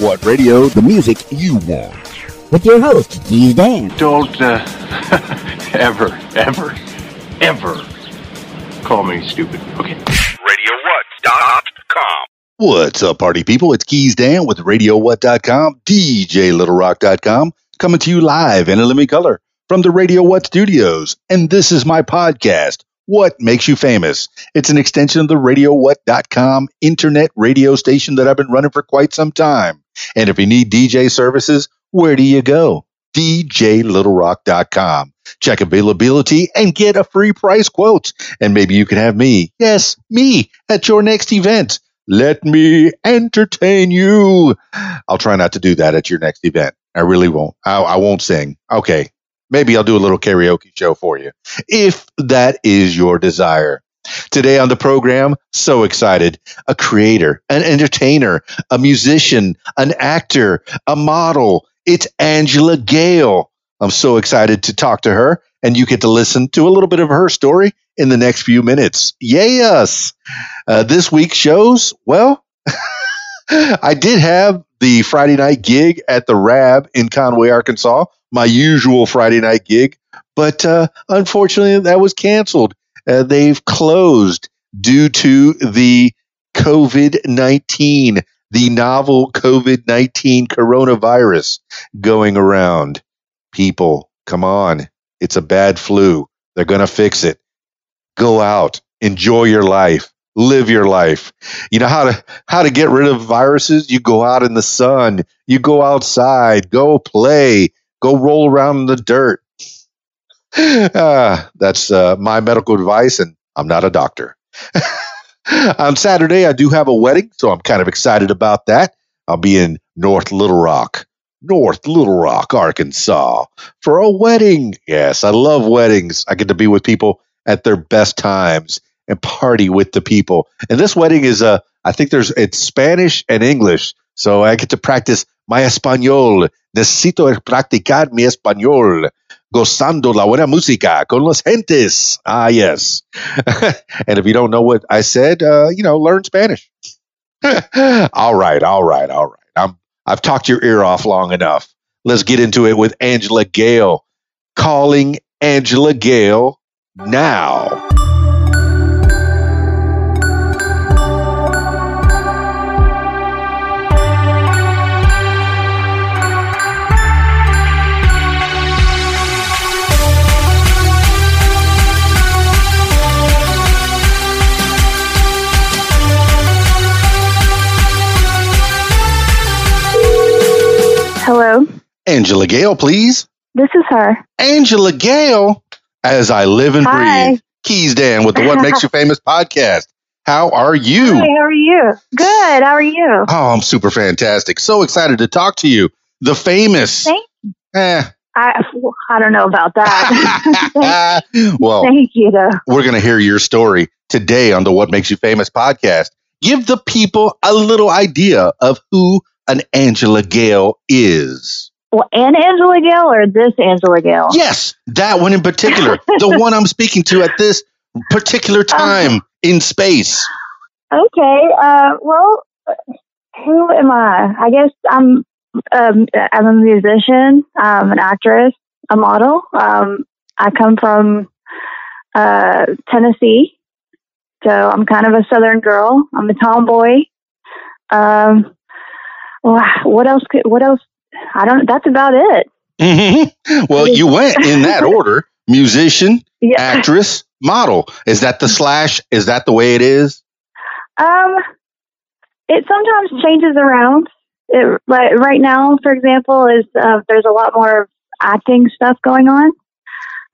What radio? The music you want. With your host, Keys Dan. Don't uh, ever, ever, ever call me stupid. Okay. RadioWhat.com. What's up, party people? It's Keys Dan with RadioWhat.com, DJLittleRock.com, coming to you live in a living color from the Radio What studios. And this is my podcast, What Makes You Famous. It's an extension of the RadioWhat.com internet radio station that I've been running for quite some time. And if you need DJ services, where do you go? DJLittleRock.com. Check availability and get a free price quote. And maybe you can have me, yes, me, at your next event. Let me entertain you. I'll try not to do that at your next event. I really won't. I, I won't sing. Okay. Maybe I'll do a little karaoke show for you if that is your desire. Today on the program, so excited. A creator, an entertainer, a musician, an actor, a model. It's Angela Gayle. I'm so excited to talk to her, and you get to listen to a little bit of her story in the next few minutes. Yes. Uh, this week's shows, well, I did have the Friday night gig at the Rab in Conway, Arkansas, my usual Friday night gig, but uh, unfortunately that was canceled. Uh, they've closed due to the COVID 19, the novel COVID 19 coronavirus going around. People, come on. It's a bad flu. They're going to fix it. Go out, enjoy your life, live your life. You know how to how to get rid of viruses? You go out in the sun, you go outside, go play, go roll around in the dirt. Ah, that's uh, my medical advice, and I'm not a doctor. On Saturday, I do have a wedding, so I'm kind of excited about that. I'll be in North Little Rock, North Little Rock, Arkansas, for a wedding. Yes, I love weddings. I get to be with people at their best times and party with the people. And this wedding is uh, I think there's it's Spanish and English, so I get to practice my español. Necesito practicar mi español. Gozando la buena música con las gentes. Ah, yes. and if you don't know what I said, uh, you know, learn Spanish. all right, all right, all right. I'm I've talked your ear off long enough. Let's get into it with Angela Gayle. Calling Angela Gayle now. Angela Gayle, please. this is her. Angela Gayle, as I live and Hi. breathe. Keys Dan with the What Makes You Famous podcast. How are you? Hi, how are you? Good. How are you? Oh, I'm super fantastic. So excited to talk to you. The famous. Thank- Eh. I I don't know about that. well, Thank you, though. we're going to hear your story today on the What Makes You Famous podcast. Give the people a little idea of who an Angela Gayle is. Well, and Angela Gayle or this Angela Gayle? Yes, that one in particular, the one I'm speaking to at this particular time in space. Okay. Uh, well, who am I? I guess I'm. Um, I'm a musician. I'm an actress. A model. Um, I come from uh, Tennessee, so I'm kind of a Southern girl. I'm a tomboy. Um, what else? Could, what else? I don't. That's about it. Mhm. Well, you went in that order musician, Yeah. actress, model. Is that the slash? Is that the way it is? Um, it sometimes changes around. It, like right now, for example, is uh, there's a lot more acting stuff going on.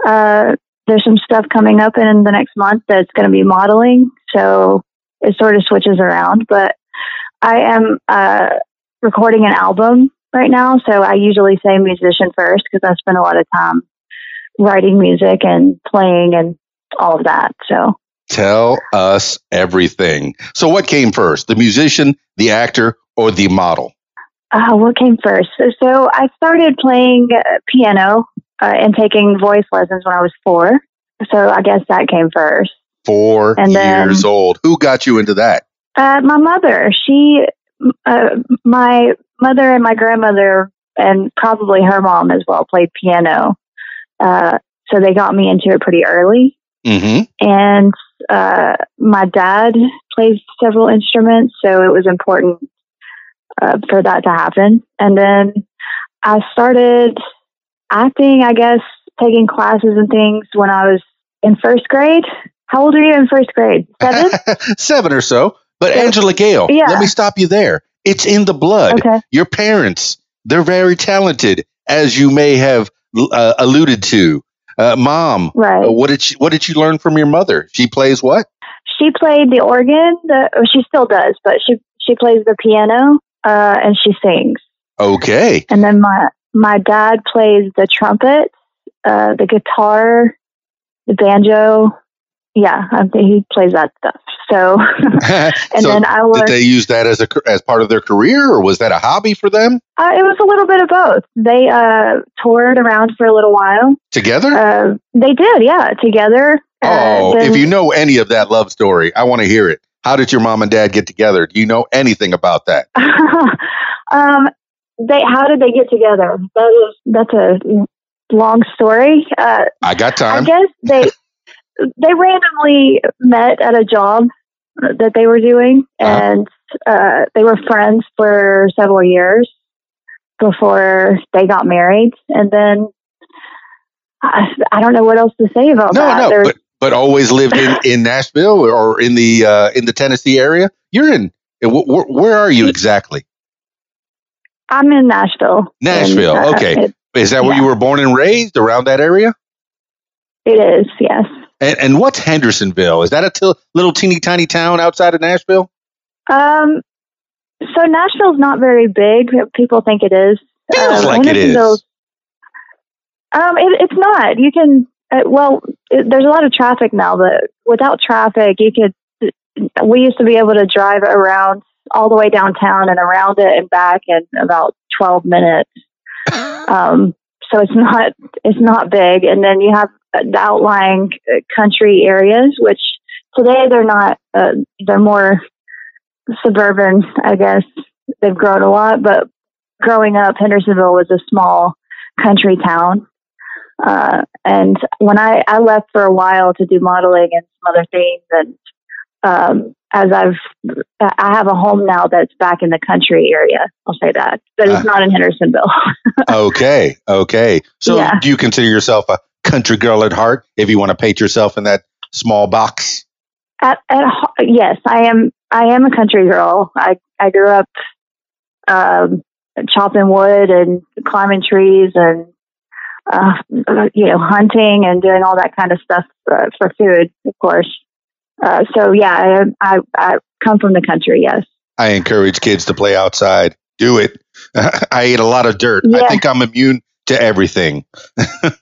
Uh, there's some stuff coming up in the next month that's going to be modeling, so it sort of switches around. But I am uh, recording an album right now, so I usually say musician first because I spend a lot of time writing music and playing and all of that. So Tell us everything. So, what came first, the musician, the actor, or the model? Uh, what came first? So, so I started playing uh, piano uh, and taking voice lessons when I was four. So I guess that came first. Four And then- years old. Who got you into that? Uh, my mother, she, uh, my mother and my grandmother, and probably her mom as well, played piano. Uh, so they got me into it pretty early. hmm And uh, my dad plays several instruments, so it was important uh, for that to happen. And then I started acting, I guess, taking classes and things when I was in first grade. How old are you in first grade? Seven? Seven or so. But. Angela Gayle, Yeah. let me stop you there. It's in the blood. okay. Your parents, they're very talented, as you may have uh, alluded to. Uh, Mom, Right. uh, what did she, what did you learn from your mother? She plays what? she played the organ. The, or she still does, but she she plays the piano uh, and she sings. Okay. And then my my dad plays the trumpet, uh, the guitar, the banjo. Yeah, he plays that stuff. So, and so then I did they use that as a as part of their career, or was that a hobby for them Uh, it was a little bit of both. They uh, toured around for a little while. together? Uh, they did, yeah, together. Uh, oh, then- if you know any of that love story, I want to hear it. How did your mom and dad get together? Do you know anything about that? um, they how did they get together? That is that's a long story. Uh, I got time. I guess they they randomly met at a job that they were doing, Uh-huh. and uh, they were friends for several years before they got married, and then. I, I don't know what else to say about no, that. no, There's- but but always lived in, in Nashville or in the uh, in the Tennessee area. You're in. wh- wh- Where are you exactly? I'm in Nashville. Nashville, and, uh, okay. It, Is that where Yeah. you were born and raised around that area? it is, yes. And, and what's Hendersonville? Is that a t- little teeny tiny town outside of Nashville? Um, so Nashville's not very big. People think it is. Feels Um, like it is. Um, it, it's not. You can. Uh, well, it, there's a lot of traffic now, but without traffic, you could. We used to be able to drive around all the way downtown and around it and back in about 12 minutes. Um, so it's not it's not big, and then you have the outlying country areas, which today they're not. Uh, they're more suburban, I guess. They've grown a lot, but growing up, Hendersonville was a small country town. Uh, and when I, I left for a while to do modeling and some other things, and um, as I've, I have a home now that's back in the country area. I'll say that, but it's Ah. not in Hendersonville. okay, okay. So Yeah. do you consider yourself a country girl at heart? If you want to paint yourself in that small box, At, at yes, I am. I am a country girl. I I grew up um, chopping wood and climbing trees and uh, you know hunting and doing all that kind of stuff uh, for food, of course. Uh, so yeah, I, I I come from the country. Yes. I encourage kids to play outside. Do it. I ate a lot of dirt. I think I'm immune to everything.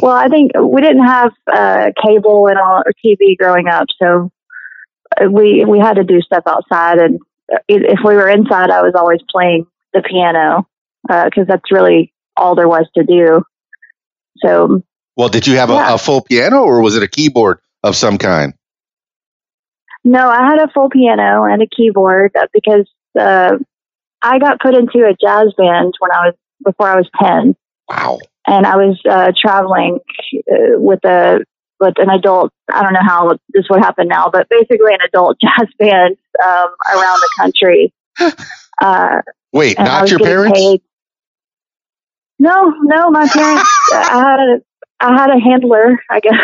well, I think we didn't have uh, cable and all or TV growing up, so uh, we we had to do stuff outside. And uh, if we were inside, I was always playing the piano because that's really all there was to do. So Well, did you have Yeah. a, a full piano or was it a keyboard of some kind? no, I had a full piano and a keyboard uh, because uh, I got put into a jazz band when I was before I was ten. Wow. and I was uh, traveling uh, with a with an adult. I don't know how this would happen now, but basically an adult jazz band um, around the country. Uh, Wait, not your parents? paid- No, no, my parents. I had a I had a handler, I guess.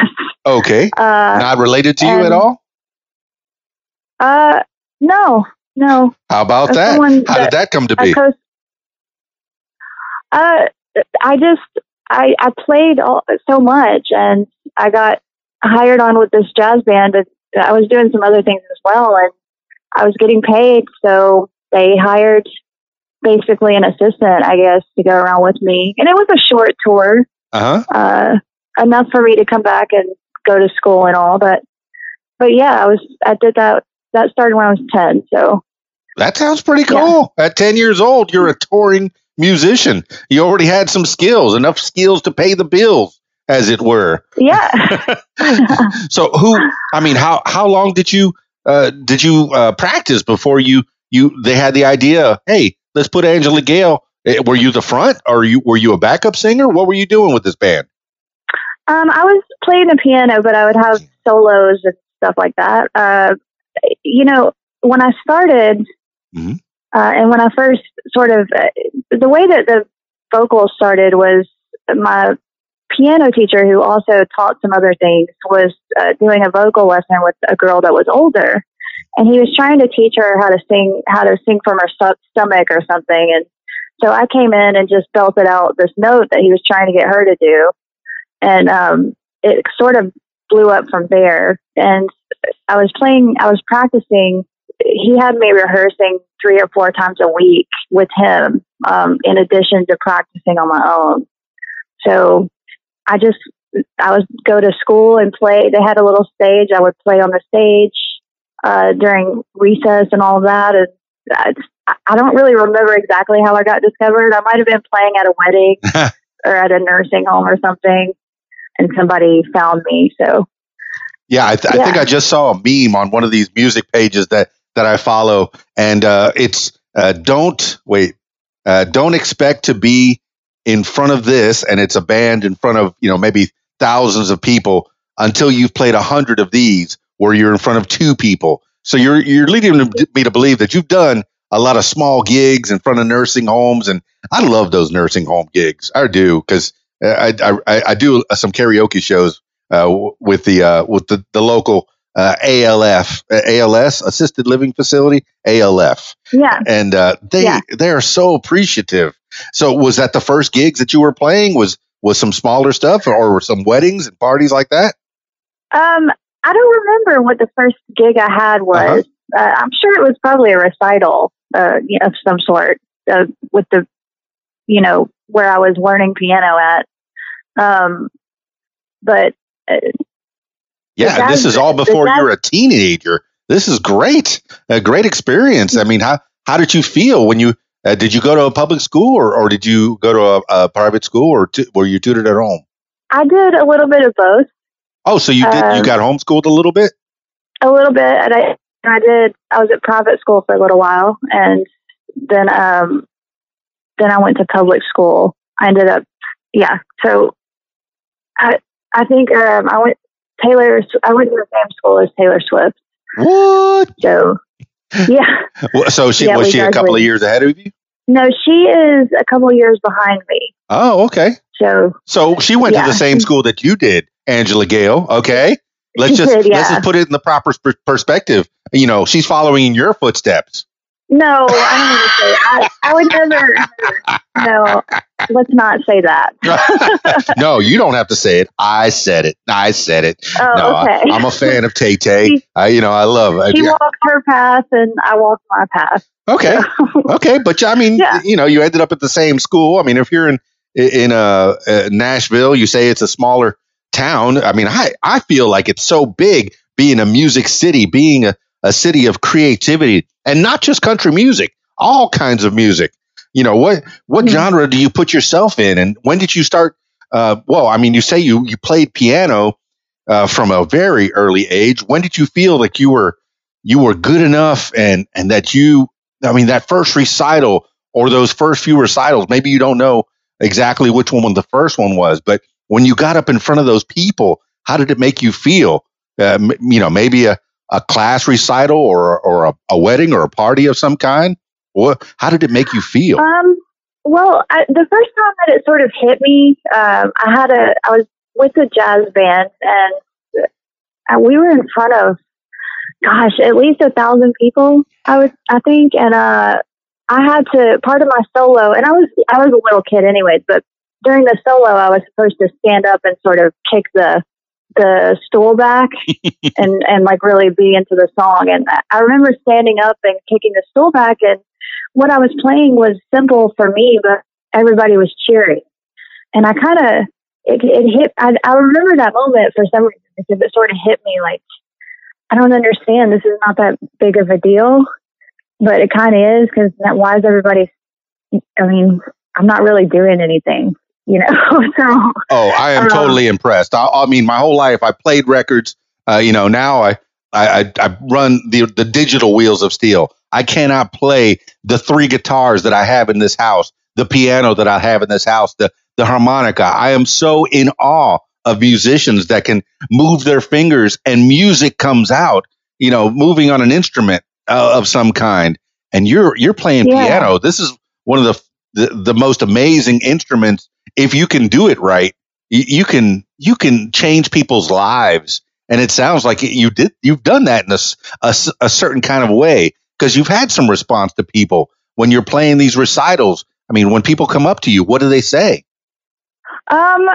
Okay. Uh, not related to you at all? uh, no, no. How about that? How that- did that come to be? uh, I just I I played all, so much, and I got hired on with this jazz band, and I was doing some other things as well, and I was getting paid, so they hired basically an assistant, I guess, to go around with me, and it was a short tour, Uh huh. uh, enough for me to come back and go to school and all, but but yeah, I was I did that. That started when I was ten, so That sounds pretty Yeah. cool. At 10 years old, you're a touring musician. You already had some skills, enough skills to pay the bills, as it were. yeah. so who I mean, how how long did you uh did you uh practice before you you they had the idea, hey, let's put Angela Gayle. Eh, Were you the front, or you were you a backup singer? What were you doing with this band? Um, I was playing the piano, but I would have solos and stuff like that. Uh, you know, when I started, Mhm. uh, and when I first sort of, uh, the way that the vocals started was my piano teacher, who also taught some other things, was uh, doing a vocal lesson with a girl that was older, and he was trying to teach her how to sing, how to sing from her sto- stomach or something, and so I came in and just belted out this note that he was trying to get her to do and um, it sort of blew up from there. And I was playing, I was practicing. He had me rehearsing three or four times a week with him, um, in addition to practicing on my own. So I just, I would go to school and play. They had a little stage. I would play on the stage uh, during recess and all that. And I, just- I don't really remember exactly how I got discovered. I might have been playing at a wedding or at a nursing home or something, and somebody found me. So Yeah, I, th- I think I just saw a meme on one of these music pages that that I follow, and uh, it's uh, don't wait, uh, don't expect to be in front of this, and it's a band in front of you know maybe thousands of people until you've played a hundred of these, where you're in front of two people. So you're you're leading me to believe that you've done a lot of small gigs in front of nursing homes, and I love those nursing home gigs. I do because I, I I I do some karaoke shows uh, with the uh, with the the local uh, ALF uh, ALS assisted living facility ALF, yeah, and uh, they Yeah. they are so appreciative. So was that the first gigs that you were playing? Was was some smaller stuff or were some weddings and parties like that? um, I don't remember what the first gig I had was. uh I'm sure it was probably a recital uh, you know, of some sort uh, with the, you know, where I was learning piano at. Um, but uh, Yeah, The this is all before jazz- you were a teenager. This is great, a great experience. I mean, how how did you feel when you uh, did you go to a public school or, or did you go to a, a private school or tu- were you tutored at home? I did a little bit of both. Oh, so you did you Um, got homeschooled a little bit? a little bit and I I did I was at private school for a little while and then um then I went to public school. I ended up yeah. So I I think um I went Taylor I went to the same school as Taylor Swift. What? So yeah. Well, So she Yeah, was she a couple of years ahead of you? No, she is a couple of years behind me. Oh, okay. So So she went to the same school that you did, Angela Gayle. Okay, let's She just did, let's just put it in the proper sp- perspective. You know, she's following in your footsteps. no, I don't want to say I, I would never no, let's not say that. no, you don't have to say it. I said it. I said it. Oh, no, okay. I, am a fan of Tay Tay. I, you know, I love. I, she walked her path and I walked my path. okay, okay, but I mean, Yeah. you know, you ended up at the same school. I mean, if you're in in uh, uh, Nashville, you say it's a smaller town. I mean, I I feel like it's so big being a music city, being a, a city of creativity, and not just country music, all kinds of music. You know what what Mhm. genre do you put yourself in, and when did you start? Uh, well, I mean, you say you you played piano uh, from a very early age. When did you feel like you were you were good enough, and and that you, I mean, that first recital or those first few recitals, maybe you don't know exactly which one the first one was, but when you got up in front of those people, how did it make you feel? Uh, m- you know, maybe a, a class recital or or a, a wedding or a party of some kind. What? How did it make you feel? Um, well, I, the first time that it sort of hit me, um, I had a, I was with a jazz band and uh, we were in front of, gosh, at least a thousand people, I was, I think. And, uh, I had to, part of my solo, and I was, I was a little kid anyways, but during the solo, I was supposed to stand up and sort of kick the, the stool back and, and like really be into the song. And I- remember standing up and kicking the stool back and, what I was playing was simple for me, but everybody was cheering. And I kind of, it, it hit, I, I remember that moment for some reason because it sort of hit me like, I don't understand. This is not that big of a deal, but it kind of is because why is everybody, I mean, I'm not really doing anything, you know? so, Oh, I am Um, totally impressed. I, I mean, my whole life I played records. Uh, you know, now I, I I I run the the digital wheels of steel. I cannot play the three guitars that I have in this house, the piano that I have in this house, the the harmonica. I am so in awe of musicians that can move their fingers and music comes out, you know, moving on an instrument uh, of some kind. And you're you're playing Yeah. piano. This is one of the, the the most amazing instruments if you can do it right. You, you can you can change people's lives. And it sounds like you did you've done that in a certain kind of way because you've had some response to people when you're playing these recitals. I mean, when people come up to you, what do they say? Um,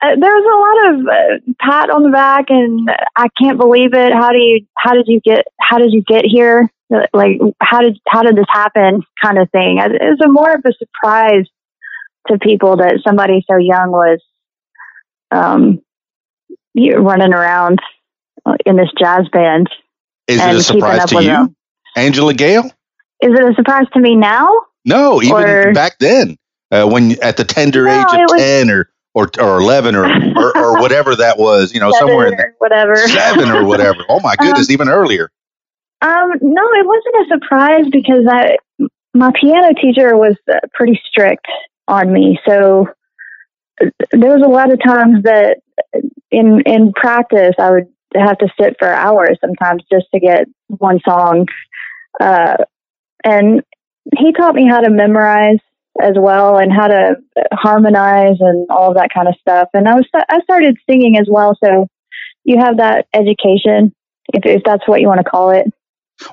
uh, there was a lot of uh, pat on the back, and I can't believe it. How do you? How did you get? How did you get here? Like, how did how did this happen? Kind of thing. It was a more of a surprise to people that somebody so young was um running around in this jazz band Is it a surprise to you, them. Angela Gayle? Is it a surprise to me now? No, even Or- back then, uh, when at the tender No, age of it was- ten or, or or eleven or, or or whatever that was, you know, somewhere in Seven there, or whatever. seven or whatever. Oh my goodness, even earlier. Um, no, it wasn't a surprise because I, my piano teacher was uh, pretty strict on me. So there was a lot of times that in in practice I would have to sit for hours sometimes just to get one song. Uh, and he taught me how to memorize as well and how to harmonize and all of that kind of stuff. And I was I started singing as well. So you have that education, if, if that's what you want to call it.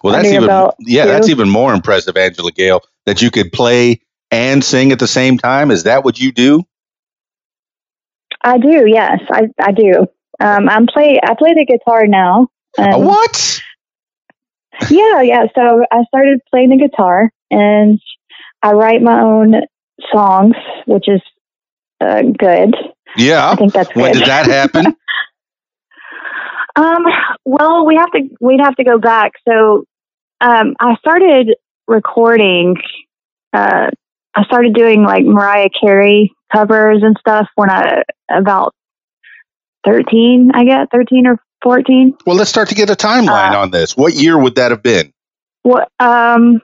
Well, that's even yeah, that's even more impressive, Angela Gayle, that you could play and sing at the same time. Is that what you do? I do, yes, I I do. Um, I'm play I play the guitar now. Uh, what? Yeah, yeah. So I started playing the guitar, and I write my own songs, which is uh, good. Yeah. I think that's good. When did that happen? Um, well, we have to we'd have to go back. So, um, I started recording. Uh, I started doing like Mariah Carey covers and stuff when I about thirteen. I guess thirteen or fourteen. well, let's start to get a timeline Uh, on this. What year would that have been? What? Um,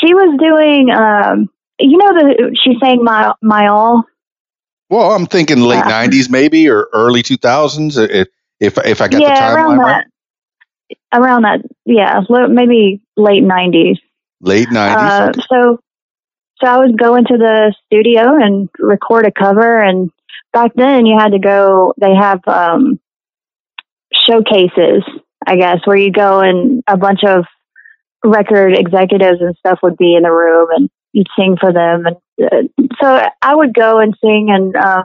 she was doing. Um, you know the she sang my my all. Well, I'm thinking late Uh, '90s, maybe, or early 2000s. If if if I got yeah, the around timeline right, that. Around that, yeah, maybe late nineties. late '90s. Uh, so, so I would go into the studio and record a cover. And back then, you had to go. They have um, showcases, I guess, where you go and a bunch of record executives and stuff would be in the room, and you'd sing for them. And uh, so I would go and sing, and um,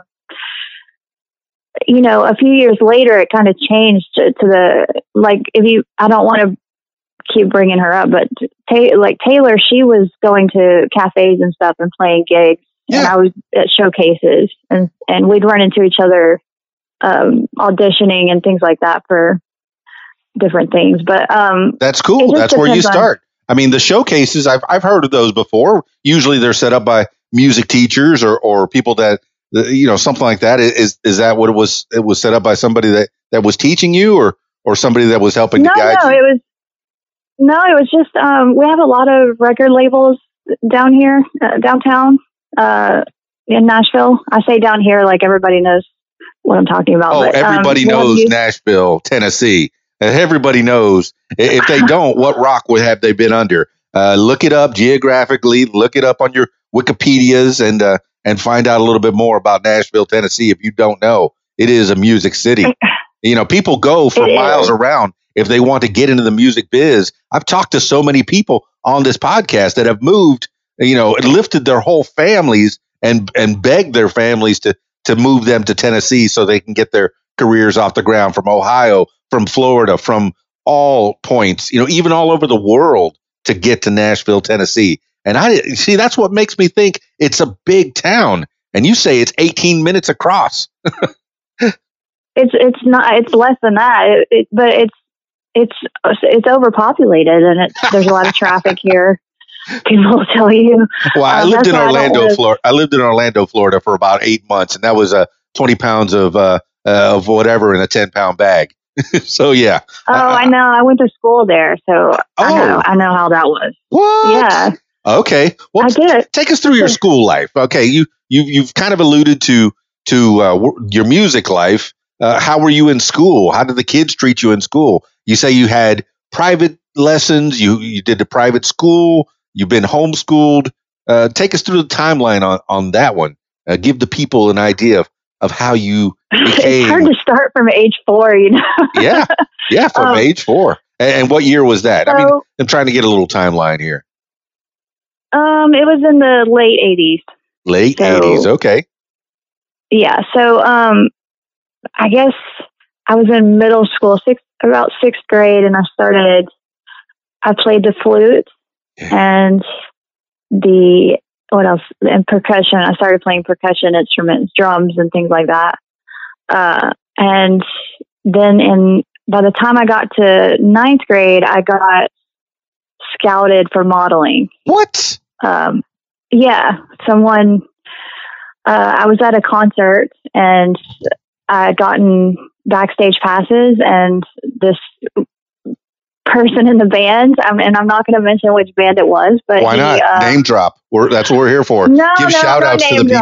you know, a few years later, it kind of changed to, to the like. If you, I don't want to keep bringing her up, but Ta- like Taylor, she was going to cafes and stuff and playing gigs, and I was at showcases, and and we'd run into each other um, auditioning and things like that for different things. But um, That's cool. That's where you start. I mean, the showcases I've I've heard of those before. Usually, they're set up by music teachers or or people that you know something like that. Is is that what it was? It was set up by somebody that that was teaching you, or or somebody that was helping no, to guide no, you. it was no, it was just um, we have a lot of record labels down here, uh, downtown, uh, in Nashville. I say down here like everybody knows what I'm talking about. Oh, but, um, everybody have knows Nashville, Tennessee. Everybody knows. If they don't, what rock would have they been under? Uh, look it up geographically. Look it up on your Wikipedia's and uh, and find out a little bit more about Nashville, Tennessee. If you don't know, it is a music city. You know, people go for It miles is. around if they want to get into the music biz. I've talked to so many people on this podcast that have moved, you know, lifted their whole families and and begged their families to to move them to Tennessee so they can get their careers off the ground from Ohio, from Florida, from all points, you know, even all over the world to get to Nashville, Tennessee. And I see that's what makes me think it's a big town. And you say it's 18 minutes across. it's it's not it's less than that, it, it, but it's it's it's overpopulated and it's there's a lot of traffic here. People will tell you. Well, I Um, lived in Orlando, Florida. I lived in Orlando, Florida for about eight months, and that was uh, 20 pounds of uh, uh, of whatever in a 10 pound bag. so yeah. Oh, I know. I went to school there, so I Oh. know. I know how that was. What? Yeah, Okay. Well, I did. take us through your school life. Okay, you you you've kind of alluded to to uh, w- your music life. Uh, how were you in school? How did the kids treat you in school? You say you had private lessons. You you did the private school. You've been homeschooled. Uh, take us through the timeline on on that one. Uh, give the people an idea of, of how you it's hard to start from age four, you know. yeah yeah from Um, age four. And, what year was that? I mean, I'm trying to get a little timeline here. um, it was in the late '80s. Late So- 80s. Okay. Yeah. So, um, I guess I was in middle school, sixth, about sixth grade, and I started. I played the flute and the what else? And percussion. I started playing percussion instruments, drums, and things like that. Uh, and then, in by the time I got to ninth grade, I got scouted for modeling What? um, yeah, someone. Uh, I was at a concert and I had gotten backstage passes, and this person in the band, um, and I'm not going to mention which band it was, but Why he, not? uh, Name drop. We're, that's what we're here for. no, Give no, shout no outs to the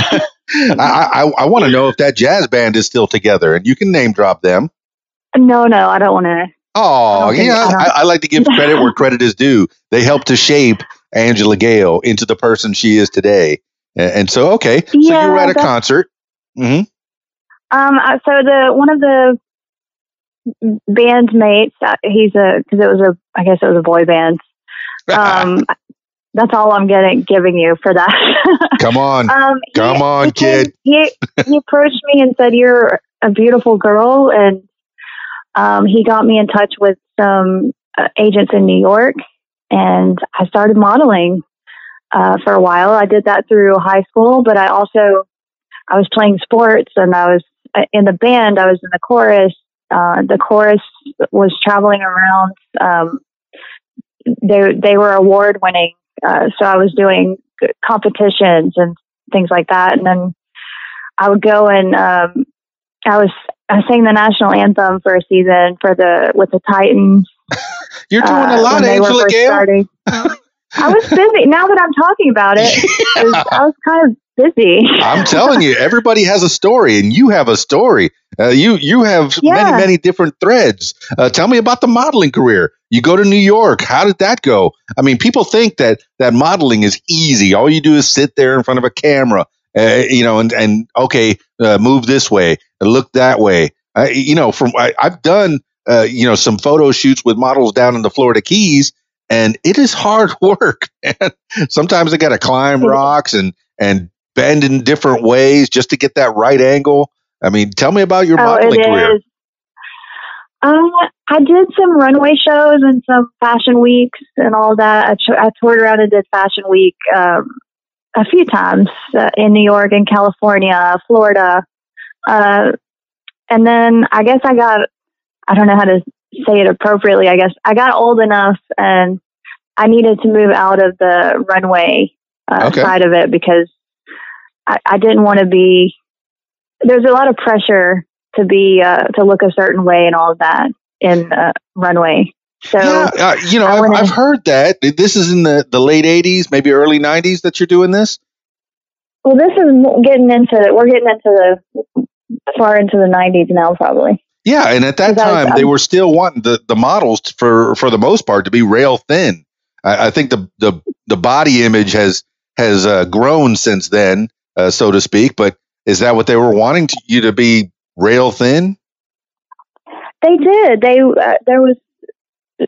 people. I, I, I want to know if that jazz band is still together, and you can name drop them. no, no, I don't want to. Oh, yeah. I I, like to give credit where credit is due. They helped to shape Angela Gayle into the person she is today. And, and so, okay. So you Yeah, were at a concert. hmm Um, so the one of the bandmates, uh, he's a because it was a, I guess it was a boy band. Um, that's all I'm getting giving you for that. Come on. Um, he- Come on, kid. He, he approached me and said, "You're a beautiful girl," and um, he got me in touch with some uh, agents in New York, and I started modeling uh, for a while. I did that through high school, but I also I was playing sports, and I was uh, in the band. I was in the chorus. Uh, the chorus was traveling around. Um, they they were award winning, uh, so I was doing competitions and things like that. And then I would go and um, I was I sang the national anthem for a season for the with the Titans. You're doing uh, a lot, Angela Gayle. I was busy. Now that I'm talking about it, I was, I was kind of busy. I'm telling you, everybody has a story, and you have a story. Uh, you you have many Yeah. many different threads. Uh, tell me about the modeling career. You go to New York. How did that go? I mean, people think that that modeling is easy. All you do is sit there in front of a camera, uh, you know, and and okay, uh, move this way, look that way. You know, from I, I've done uh, you know some photo shoots with models down in the Florida Keys, and it is hard work. Man. Sometimes they got to climb rocks and and bend in different ways just to get that right angle. I mean, tell me about your Oh, modeling career. is. Um, I did some runway shows and some fashion weeks and all that. I, ch- I toured around and did fashion week um, a few times uh, in New York and California, Florida. Uh, and then I guess I got, I don't know how to say it appropriately. I guess I got old enough and I needed to move out of the runway uh, Okay. side of it because I, I didn't want to be. There's a lot of pressure to be uh, to look a certain way and all of that in uh, runway. So yeah, uh, you know, I I've, went I've heard that this is in the, the late '80s, maybe early '90s that you're doing this. well, this is getting into we're getting into the far into the 90s now, probably. Yeah, and at that Because I was- time, they were still wanting the, the models for for the most part to be rail thin. I, I think the, the the body image has has uh, grown since then, uh, so to speak. But is that what they were wanting to, you to be rail thin? They did. They uh, there was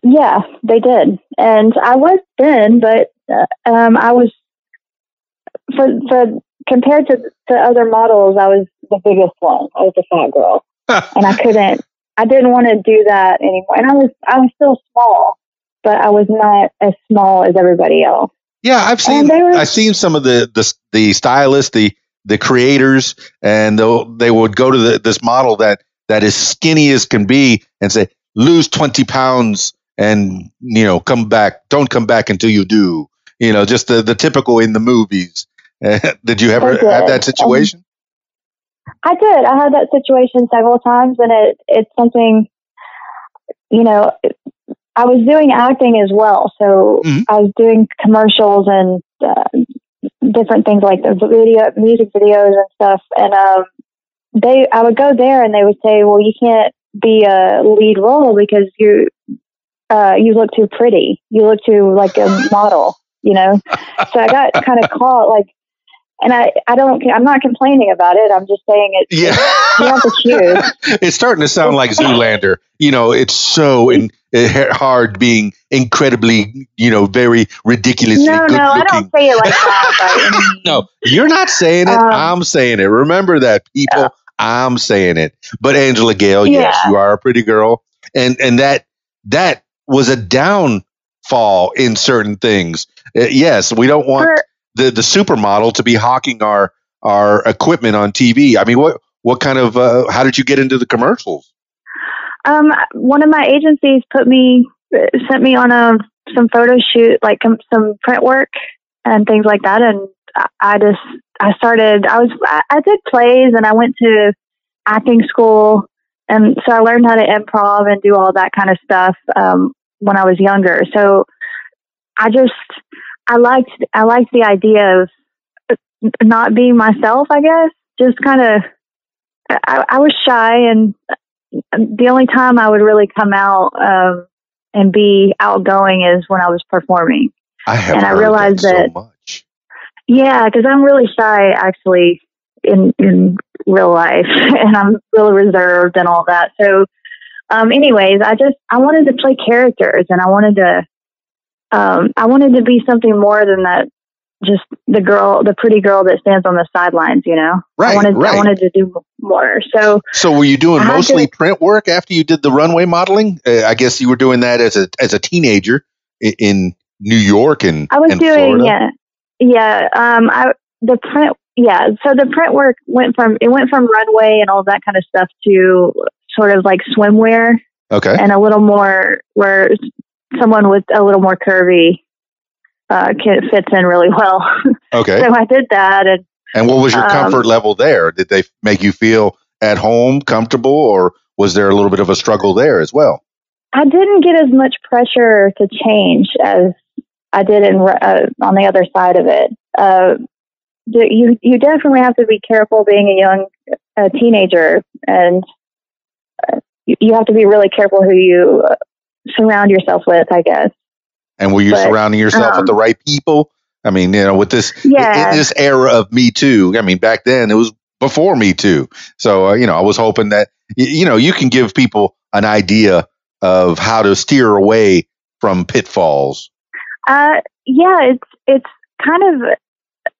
yeah, they did, and I was thin, but uh, um, I was for for compared to the other models, I was the biggest one. I was the fat girl, and I couldn't. I didn't want to do that anymore, and I was I was still small, but I was not as small as everybody else. Yeah, I've seen were- I've seen some of the the the stylists, the the creators, and they'll they would go to the, this model that that is skinny as can be and say lose twenty pounds and you know come back, don't come back until you do. You know, just the the typical in the movies. Did you ever have that situation? I did. I had that situation several times, and it it's something, you know, I was doing acting as well. So Mhm. I was doing commercials and uh, different things like the video, music videos and stuff. And um, they, I would go there, and they would say, "Well, you can't be a lead role because you, uh, you look too pretty. You look too like a model." You know. so I got kind of caught like. And I, I don't, I'm not complaining about it. I'm just saying it. Yeah. You have to choose. it's starting to sound like Zoolander. You know, it's so in, uh, hard being incredibly, you know, very ridiculously No, good no, I don't say it like that. No, you're not saying it. Um, I'm saying it. Remember that, people. I'm saying it. But Angela Gayle, yes, Yeah. you are a pretty girl, and and that that was a downfall in certain things. Uh, yes, we don't want For- the the supermodel to be hawking our our equipment on TV. I mean, what what kind of uh, how did you get into the commercials? Um, one of my agencies put me sent me on a some photo shoot, like some print work and things like that, and I, just I started. I was I did plays and I went to acting school, and so I learned how to improv and do all that kind of stuff um, when I was younger. So I just I liked I liked the idea of not being myself. I guess just kind of I, I was shy and the only time I would really come out um, and be outgoing is when I was performing. I have And I realized that, that- so much. Yeah, because I'm really shy actually in in real life, and I'm really reserved and all that. So, um, anyways, I just I wanted to play characters, and I wanted to um, I wanted to be something more than that. Just the girl, the pretty girl that stands on the sidelines, you know. Right, I wanted right. I wanted to do more. So So were you doing I mostly to- print work after you did the runway modeling? Uh, I guess you were doing that as a as a teenager in, in New York and I was and doing Florida. yeah, yeah. Um, I the print yeah. So the print work went from it went from runway and all that kind of stuff to sort of like swimwear Okay, and a little more where someone with a little more curvy uh can, fits in really well. okay. so I did that and And what was your um, comfort level there? Did they make you feel at home, comfortable, or was there a little bit of a struggle there as well? I didn't get as much pressure to change as I did in uh, on the other side of it. Uh, you you definitely have to be careful being a young uh, teenager, and uh, you, have to be really careful who you surround yourself with. I guess. And were you But, surrounding yourself with um, the right people? I mean, you know, with this Yeah. in this era of Me Too. I mean, back then it was before Me Too. So, uh, you know, I was hoping that y- you know you can give people an idea of how to steer away from pitfalls. Uh, yeah, it's it's kind of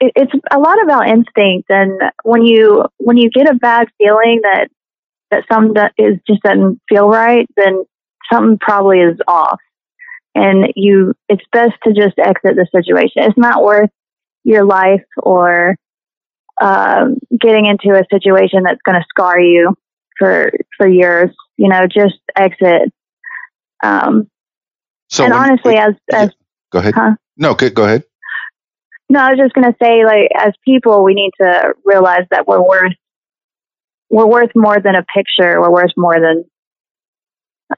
it, it's a lot about instinct, and when you when you get a bad feeling that that something that is just doesn't feel right, then something probably is off, and you it's best to just exit the situation. It's not worth your life or um, getting into a situation that's going to scar you for for years. You know, just exit. Um, So, and when- honestly, as as go ahead. Huh? No, go, go ahead. No, I was just going to say, like, as people, we need to realize that we're worth we're worth more than a picture. We're worth more than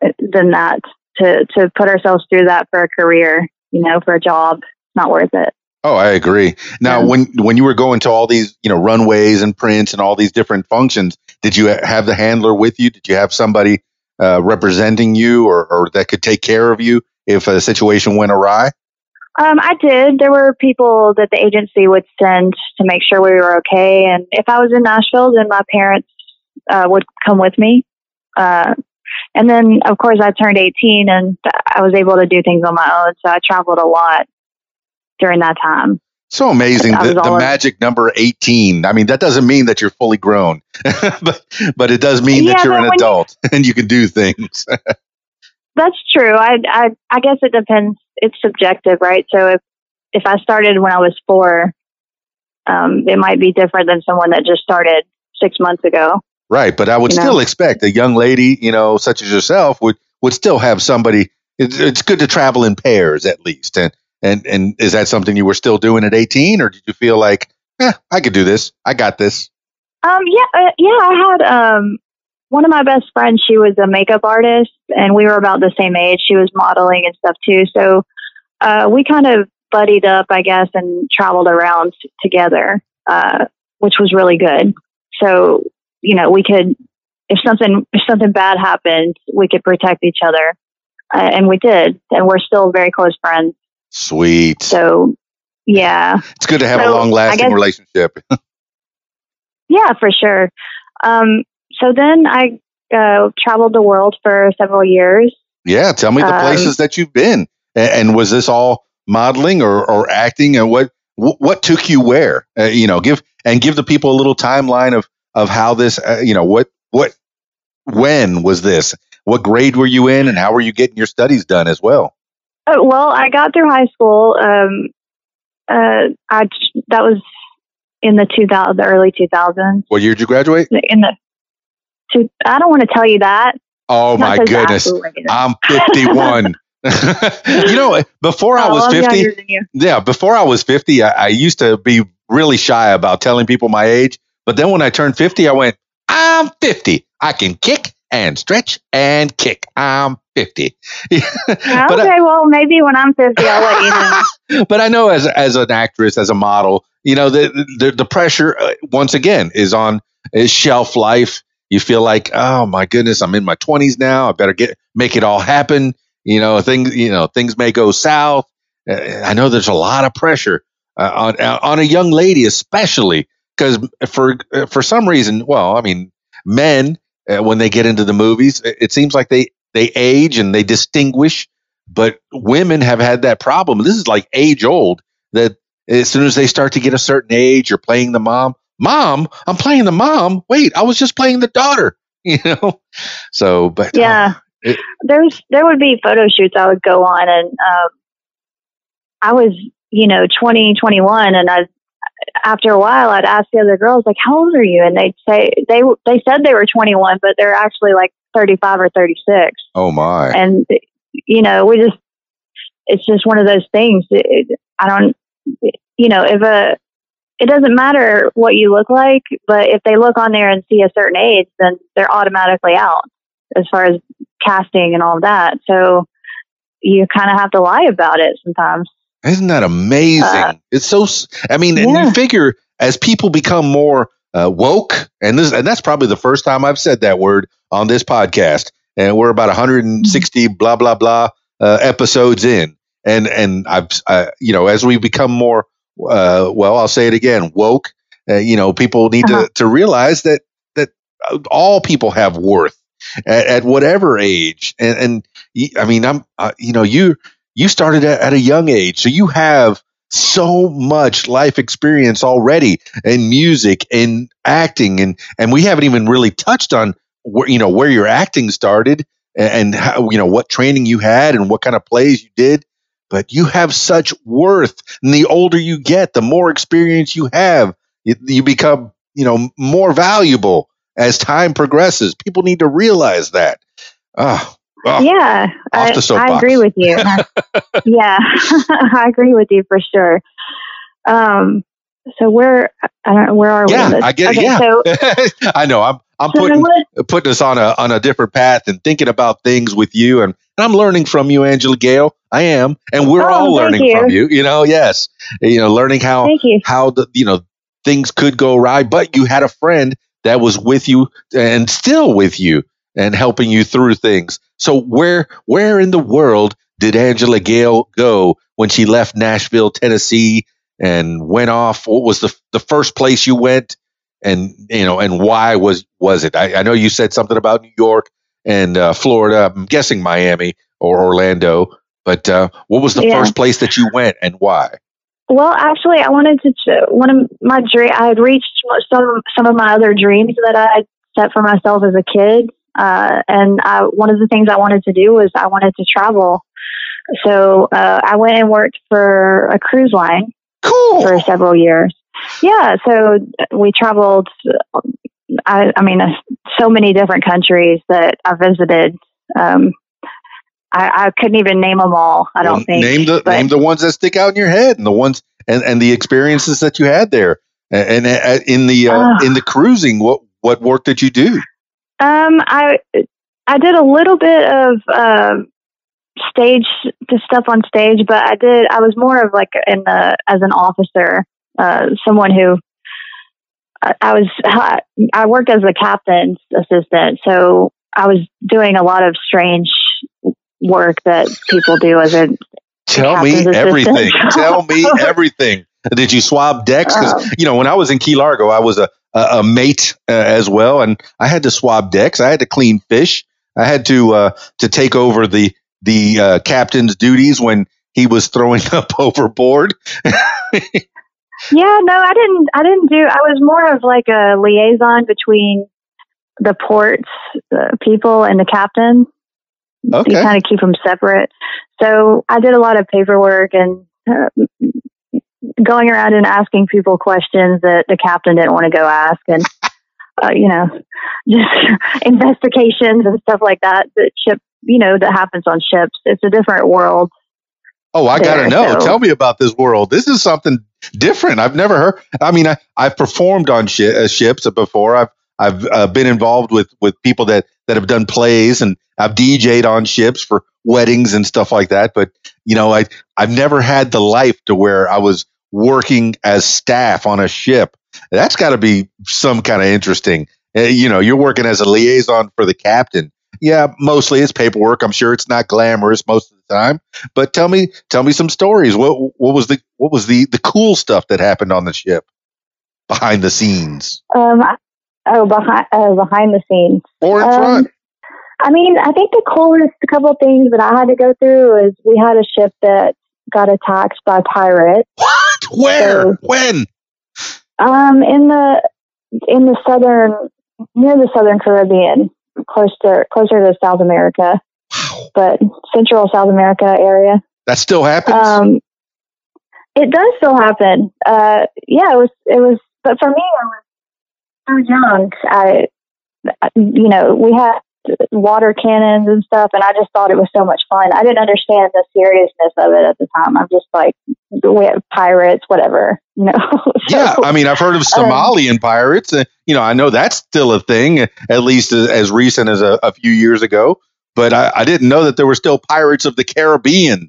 than that. To to put ourselves through that for a career, you know, for a job, it's not worth it. Oh, I agree. Now, Yeah. when when you were going to all these, you know, runways and prints and all these different functions, did you have the handler with you? Did you have somebody uh, representing you, or, or that could take care of you if a situation went awry? Um, I did. There were people that the agency would send to make sure we were okay. And if I was in Nashville, then my parents uh, would come with me. Uh, and then, of course, I turned 18 and I was able to do things on my own. So I traveled a lot during that time. So amazing, the, the magic number eighteen. I mean, that doesn't mean that you're fully grown, but but it does mean that you're an when you- adult and you can do things. That's true. I, I, I guess it depends. It's subjective, right? So if, if I started when I was four, um, it might be different than someone that just started six months ago. Right, but I would You know? still expect a young lady, you know, such as yourself, would would still have somebody. It's, it's good to travel in pairs at least, and and and is that something you were still doing at eighteen, or did you feel like, eh, I could do this, I got this? Um, yeah, uh, yeah. I had um, one of my best friends. She was a makeup artist, and we were about the same age. She was modeling and stuff too. So uh, we kind of buddied up, I guess, and traveled around t- together, uh, which was really good. So you know, we could if something if something bad happened, we could protect each other, uh, and we did, and we're still very close friends. Sweet. So yeah, it's good to have a long lasting relationship. Yeah, for sure. Um, so then I uh, traveled the world for several years. yeah. Tell me the Um, places that you've been. A- And, was this all modeling or, or acting? And what, what, what took you where? Uh, you know, give, and give the people a little timeline of, of how this, uh, you know, what, what, when was this? What grade were you in and how were you getting your studies done as well? Oh, well, I got through high school. Um, uh, I that was in the 2000, the early 2000s. What year did you graduate? In the, two, I don't want to tell you that. Oh Not my goodness. I'm 51. you know, before I Oh, was I'm 50, younger than you. yeah, before I was 50, I, I used to be really shy about telling people my age. But then when I turned 50, I went, I'm 50. I can kick and stretch and kick. I'm 50. okay, but, I, well, maybe when I'm 50, I'll let you know. but I know as, as an actress, as a model, you know, the, the, the pressure, uh, once again, is on is shelf life. You feel like, oh my goodness, I'm in my 20s now. I better get make it all happen. You know, things, you know, things may go south. Uh, I know there's a lot of pressure uh, on on a young lady, especially because for uh, for some reason, well, I mean, men uh, when they get into the movies, it, it seems like they they age and they distinguish, but women have had that problem. This is like age old that as soon as they start to get a certain age, you're playing the mom. Mom, I'm playing the mom. Wait, I was just playing the daughter. You know, so but uh, Yeah. it- There's there would be photo shoots I would go on and um I was, you know, 20, 21 and I after a while I'd ask the other girls like how old are you? And they'd say they they said they were 21 but they're actually like 35 or 36 oh my, and you know we just it's just one of those things. It- it- i don't you know if a it doesn't matter what you look like but if they look on there and see a certain age then they're automatically out as far as casting and all of that. So you kind of have to lie about it sometimes Isn't that amazing? Uh, it's so. I mean, and you figure as people become more uh, woke, and this, and that's probably the first time I've said that word on this podcast, and we're about 160 blah blah blah uh, episodes in, and and I've, uh, you know, as we become more, uh, well, I'll say it again, woke. Uh, you know, people need Uh-huh. to to realize that that uh, all people have worth at, at whatever age, and and I mean, I'm, uh, you know, you you started at, a young age, so you have so much life experience already in music and acting, and and we haven't even really touched on where you know where your acting started and, and how you know what training you had and what kind of plays you did. But you have such worth, and the older you get, the more experience you have, you, you become you know more valuable as time progresses. People need to realize that. Ah, ah. yeah off I. I agree with you yeah i agree with you for sure um so where i don't know where are we Yeah. I get it. okay, Yeah. so, I know. I'm I'm so putting what, putting us on a on a different path and thinking about things with you and, and I'm learning from you, Angela Gayle. I am. And we're Oh, all learning you. from you. You know, yes. You know, learning how you how the you know things could go right, but you had a friend that was with you and still with you and helping you through things. So where where in the world did Angela Gayle go when she left Nashville, Tennessee and went off? What was the the first place you went? And you know, and why was was it? I, I know you said something about New York and uh, Florida. I'm guessing Miami or Orlando. But uh, what was the Yeah. first place that you went and why? Well, actually, I wanted to. ch- One of my dream, I had reached some some of my other dreams that I had set for myself as a kid, uh, and I, one of the things I wanted to do was I wanted to travel. So uh, I went and worked for a cruise line Cool. for several years. Yeah, so we traveled. I, I mean, uh, so many different countries that I visited. Um, I, I couldn't even name them all. I don't Well, think. name the name the ones that stick out in your head and the ones and, and the experiences that you had there. And, and uh, in the uh, Ah. in the cruising, what what work did you do? Um, I I did a little bit of um stage the stuff on stage, but I did I was more of like in the as an officer, uh, someone who I, I was I worked as a captain's assistant, so I was doing a lot of strange work that people do as a Tell me assistant. everything. Tell me everything. Did you swab decks? Because Um, you know, when I was in Key Largo, I was a a, a mate uh, as well, and I had to swab decks. I had to clean fish. I had to uh, to take over the the uh, captain's duties when he was throwing up overboard. Yeah, no, I didn't. I didn't do. I was more of like a liaison between the ports uh, people and the captain. Okay. You kind of keep them separate. So I did a lot of paperwork and uh, going around and asking people questions that the captain didn't want to go ask, and uh, you know, just investigations and stuff like that. That ship, you know, that happens on ships. It's a different world. Oh, I got to know. so- Tell me about this world. This is something different. I've never heard. I mean, I, I've performed on shi uh, ships before. I've I've uh, been involved with with people that that have done plays, and I've DJ'd on ships for weddings and stuff like that. But you know, I I've never had the life to where I was working as staff on a ship. That's got to be some kind of interesting. Uh, you know, you're working as a liaison for the captain. Yeah, mostly it's paperwork. I'm sure it's not glamorous most of the time. But tell me, tell me some stories. What what was the what was the the cool stuff that happened on the ship behind the scenes Um, oh, behind uh, behind the scenes. or in Um, front? I mean, I think the coolest couple of things that I had to go through is we had a ship that got attacked by pirates. What? Where? when? Um, in the in the southern near the southern Caribbean, close to closer to South America, Wow, but Central South America area. that still happens. Um, it does still happen. Uh, yeah, it was it was, but for me, I was so young. I, you know, we had water cannons and stuff, and I just thought it was so much fun. I didn't understand the seriousness of it at the time. I'm just like, we have pirates, whatever, you know. So, yeah, I mean, I've heard of Somalian pirates. Uh, you know, I know that's still a thing, at least as, as recent as a, a few years ago. But I, I didn't know that there were still pirates of the Caribbean.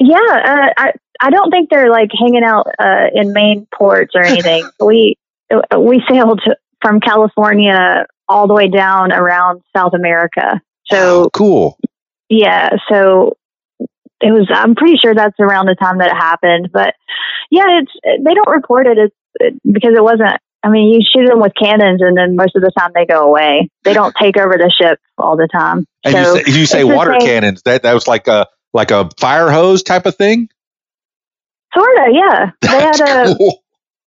Yeah, uh, I I don't think they're like hanging out uh, in main ports or anything. we we sailed from California all the way down around South America. So cool. yeah, so it was. I'm pretty sure that's around the time that it happened. But yeah, it's they don't report it, it's, it because it wasn't. I mean, you shoot them with cannons, and then most of the time they go away. They don't take over the ship all the time. And so you say, you say water cannons. That that was like a like a fire hose type of thing. sort of, yeah. They had a cool.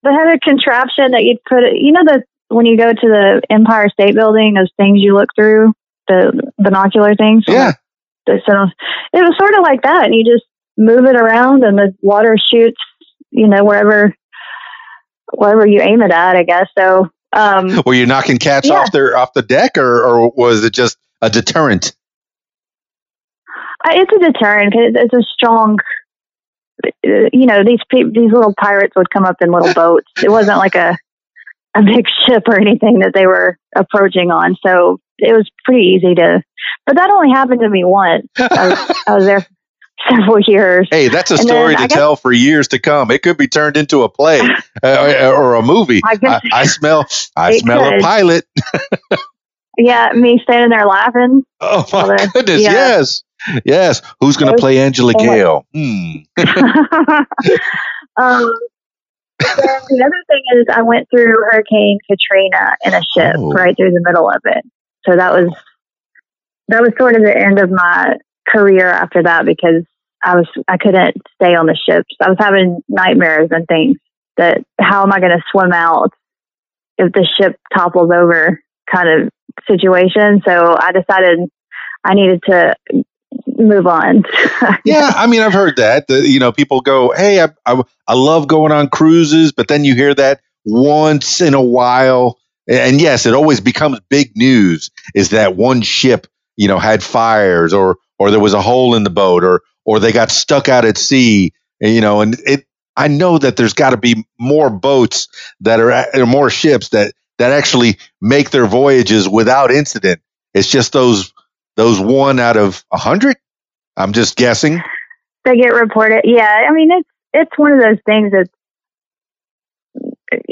they had a contraption that you'd put you know the when you go to the empire state building those things you look through the binocular things Yeah. so it was sort of like that and you just move it around and the water shoots you know wherever wherever you aim it at i guess so um Were you knocking cats Yeah. off their off the deck, or or was it just a deterrent? It's a deterrent it's a strong uh, you know these pe- these little pirates would come up in little boats it wasn't like a a big ship or anything that they were approaching on so it was pretty easy to but that only happened to me once i was, I was there for several years Hey, that's a And story to guess- tell for years to come. It could be turned into a play uh, or a movie. I I, guess- I smell. I smell a pilot. yeah me standing there laughing Oh my there- goodness! yeah. Yes, yes. Who's going to play Angela Gayle? Hmm. um the other thing is I went through Hurricane Katrina in a ship Oh. right through the middle of it. So that was that was sort of the end of my career after that because I was I couldn't stay on the ships. I was having nightmares and things that how am I going to swim out if the ship topples over kind of situation. So I decided I needed to move on. Yeah, I mean, I've heard that. The, you know, people go, "Hey, I, I I love going on cruises," but then you hear that once in a while, and yes, it always becomes big news. Is that one ship, you know, had fires, or or there was a hole in the boat, or or they got stuck out at sea, you know, and it I know that there's got to be more boats that are or more ships that that actually make their voyages without incident. It's just those those one out of a hundred. I'm just guessing. They get reported. Yeah, I mean it's it's one of those things that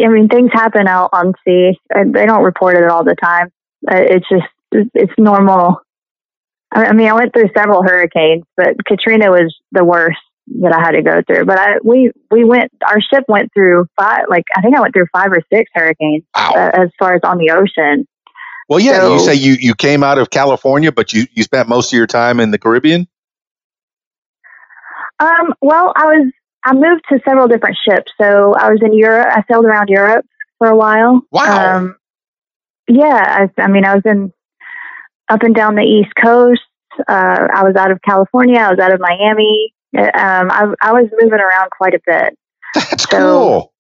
I mean things happen out on sea. and They don't report it all the time. Uh, It's just it's normal. I I mean, I went through several hurricanes, but Katrina was the worst that I had to go through. But I we we went our ship went through five like I think I went through five or six hurricanes uh, as far as on the ocean. Well, yeah, you say you you came out of California, but you you spent most of your time in the Caribbean. Um, well, I was I moved to several different ships. So I was in Europe. I sailed around Europe for a while. Wow. Um, yeah, I, I mean, I was in up and down the East Coast. Uh, I was out of California. I was out of Miami. Um, I, I was moving around quite a bit. That's So- cool.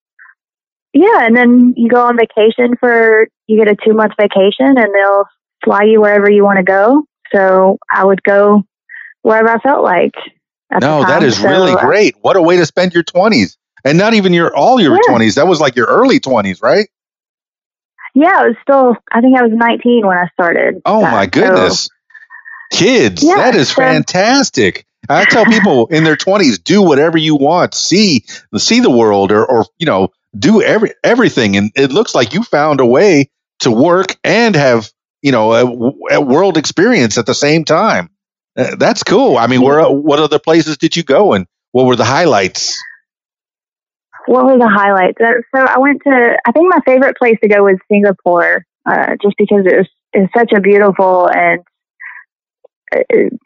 Yeah, and then you go on vacation for you get a two month vacation, and they'll fly you wherever you want to go. So I would go wherever I felt like. No, that is So, really uh, great. What a way to spend your twenties, and not even your all your Yeah. twenties. That was like your early twenties, right? Yeah, it was still. I think I was 19 when I started. Oh that. my So- goodness, kids, Yeah, that is so- fantastic. I tell people in their twenties, do whatever you want, see see the world, or or you know, do every everything. And it looks like you found a way to work and have you know a, a world experience at the same time. Uh, that's cool. I mean, where what other places did you go, and what were the highlights? what were the highlights? Uh, So I went to. I think my favorite place to go was Singapore, uh, just because it was it's such a beautiful and uh,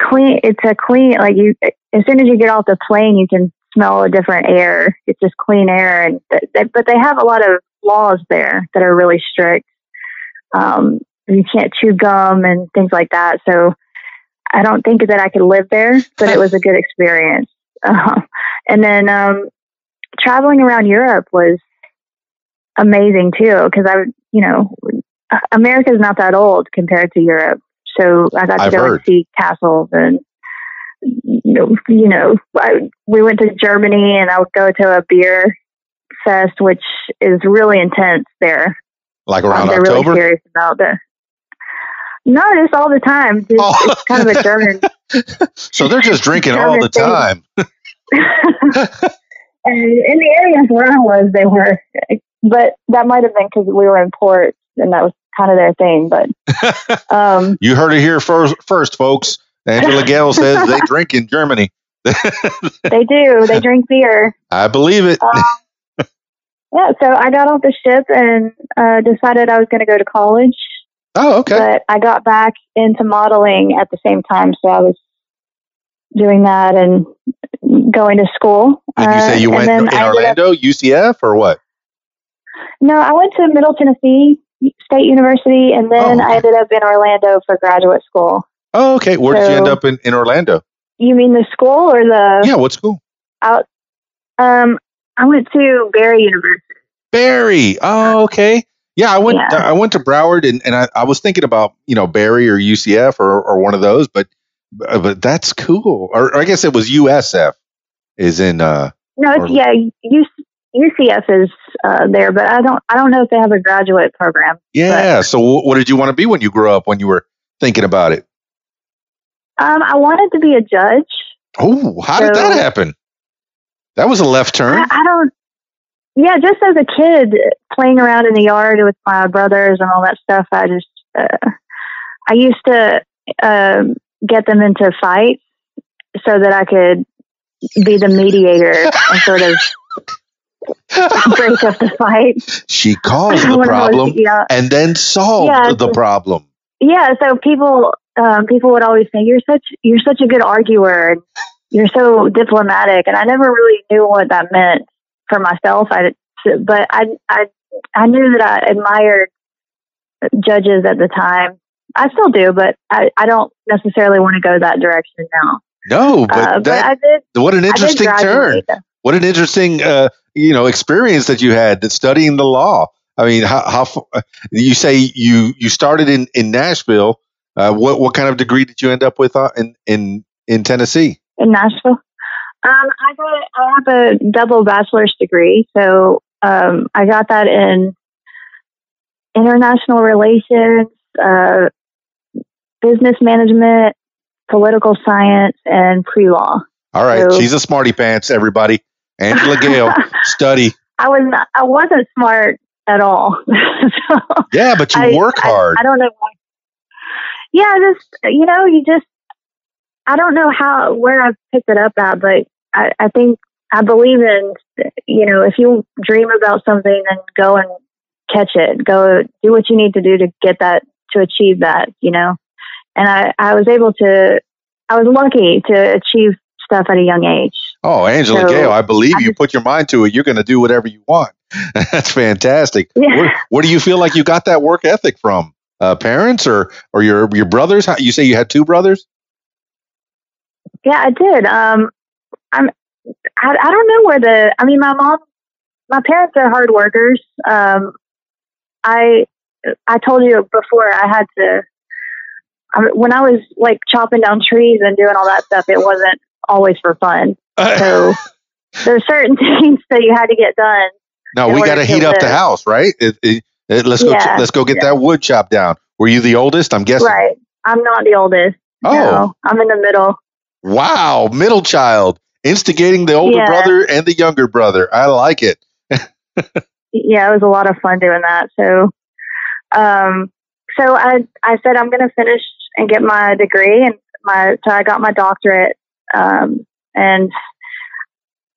clean. It's a clean like you. As soon as you get off the plane, you can smell a different air. It's just clean air, and but they have a lot of laws there that are really strict. Um, you can't chew gum and things like that. So I don't think that I could live there, but it was a good experience. Uh, and then um, traveling around Europe was amazing too because I, you know, America's not that old compared to Europe, so I got to I've go heard. and see castles and you know, you know, I, we went to Germany and I would go to a beer fest, which is really intense there. Like Um, around they're October? really serious about the. No, just all the time. Just, Oh. It's kind of a German So they're just drinking all the thing. time. and in the areas where I was, they were, but that might have been because we were in port and that was kind of their thing. But um, You heard it here first, first folks. Angela Gayle says they drink in Germany. they do. They drink beer. I believe it. Um, yeah, so I got off the ship and uh, decided I was going to go to college, Oh, okay. but I got back into modeling at the same time. So I was doing that and going to school. Did you say Uh, you and went in I ended up- Orlando, UCF, or what? No, I went to Middle Tennessee State University, and then Oh, I ended up in Orlando for graduate school. Oh, okay. Where did you end up in, in Orlando? You mean the school or the Yeah, what school? out? Um, I went to Barry University. Barry. Oh, okay. Yeah, I went. Yeah. I went to Broward, and, and I, I was thinking about you know Barry or UCF or, or one of those, but uh, but that's cool. Or, or I guess it was USF. Is in. uh No, it's, Or- yeah, UC, UCF is uh, there, but I don't. I don't know if they have a graduate program. Yeah. so what did you want to be when you grew up? When you were thinking about it? Um, I wanted to be a judge. Oh, how did that happen? That was a left turn. I, I don't. Yeah, just as a kid, playing around in the yard with my brothers and all that stuff, I just uh, I used to um, get them into fights so that I could be the mediator and sort of break up the fight. she caused the I was problem and then solved Yeah, the problem. yeah so people um, people would always say you're such you're such a good arguer and you're so diplomatic and i never really knew what that meant for myself i but i i i knew that i admired judges at the time i still do but i i don't necessarily want to go that direction now No, but uh, but that i did what an interesting turn. What an interesting uh, you know experience that you had that studying the law. I mean, how, how you say you you started in in Nashville. Uh, what what kind of degree did you end up with uh, in in in Tennessee? in Nashville. Um, I got I have a double bachelor's degree, so um, I got that in international relations, uh, business management, political science, and pre law. All right, So- she's a smarty pants. Everybody, Angela Gayle, study. I was not, I wasn't smart at all. so Yeah, but you I- work I- hard. I, don't know why. Yeah, just you know, you just I don't know how where I picked it up at, but I, I think I believe in you know if you dream about something, then go and catch it. Go do what you need to do to get that to achieve that. You know, and I I was able to I was lucky to achieve stuff at a young age. oh, Angela so Gayle, I believe I you put your mind to it. You're going to do whatever you want. That's fantastic. Yeah. Where, where do you feel like you got that work ethic from? Uh, parents or or your your brothers? How, you say you had two brothers? Yeah, I did. Um, I'm. I, I don't know where the. I mean, my mom, my parents are hard workers. Um, I I told you before I had to. I when I was like chopping down trees and doing all that stuff, it wasn't always for fun. So there's certain things that you had to get done. no, we got to heat up the house, right? It- it- it- let's go. Yeah, let's go get yeah. that wood chopped down. Were you the oldest? I'm guessing. Right. I'm not the oldest. Oh, No, I'm in the middle. wow! Middle child, instigating the older Yeah. brother and the younger brother. I like it. yeah, it was a lot of fun doing that. So, um, so I I said I'm going to finish and get my degree, and my so I got my doctorate, um, and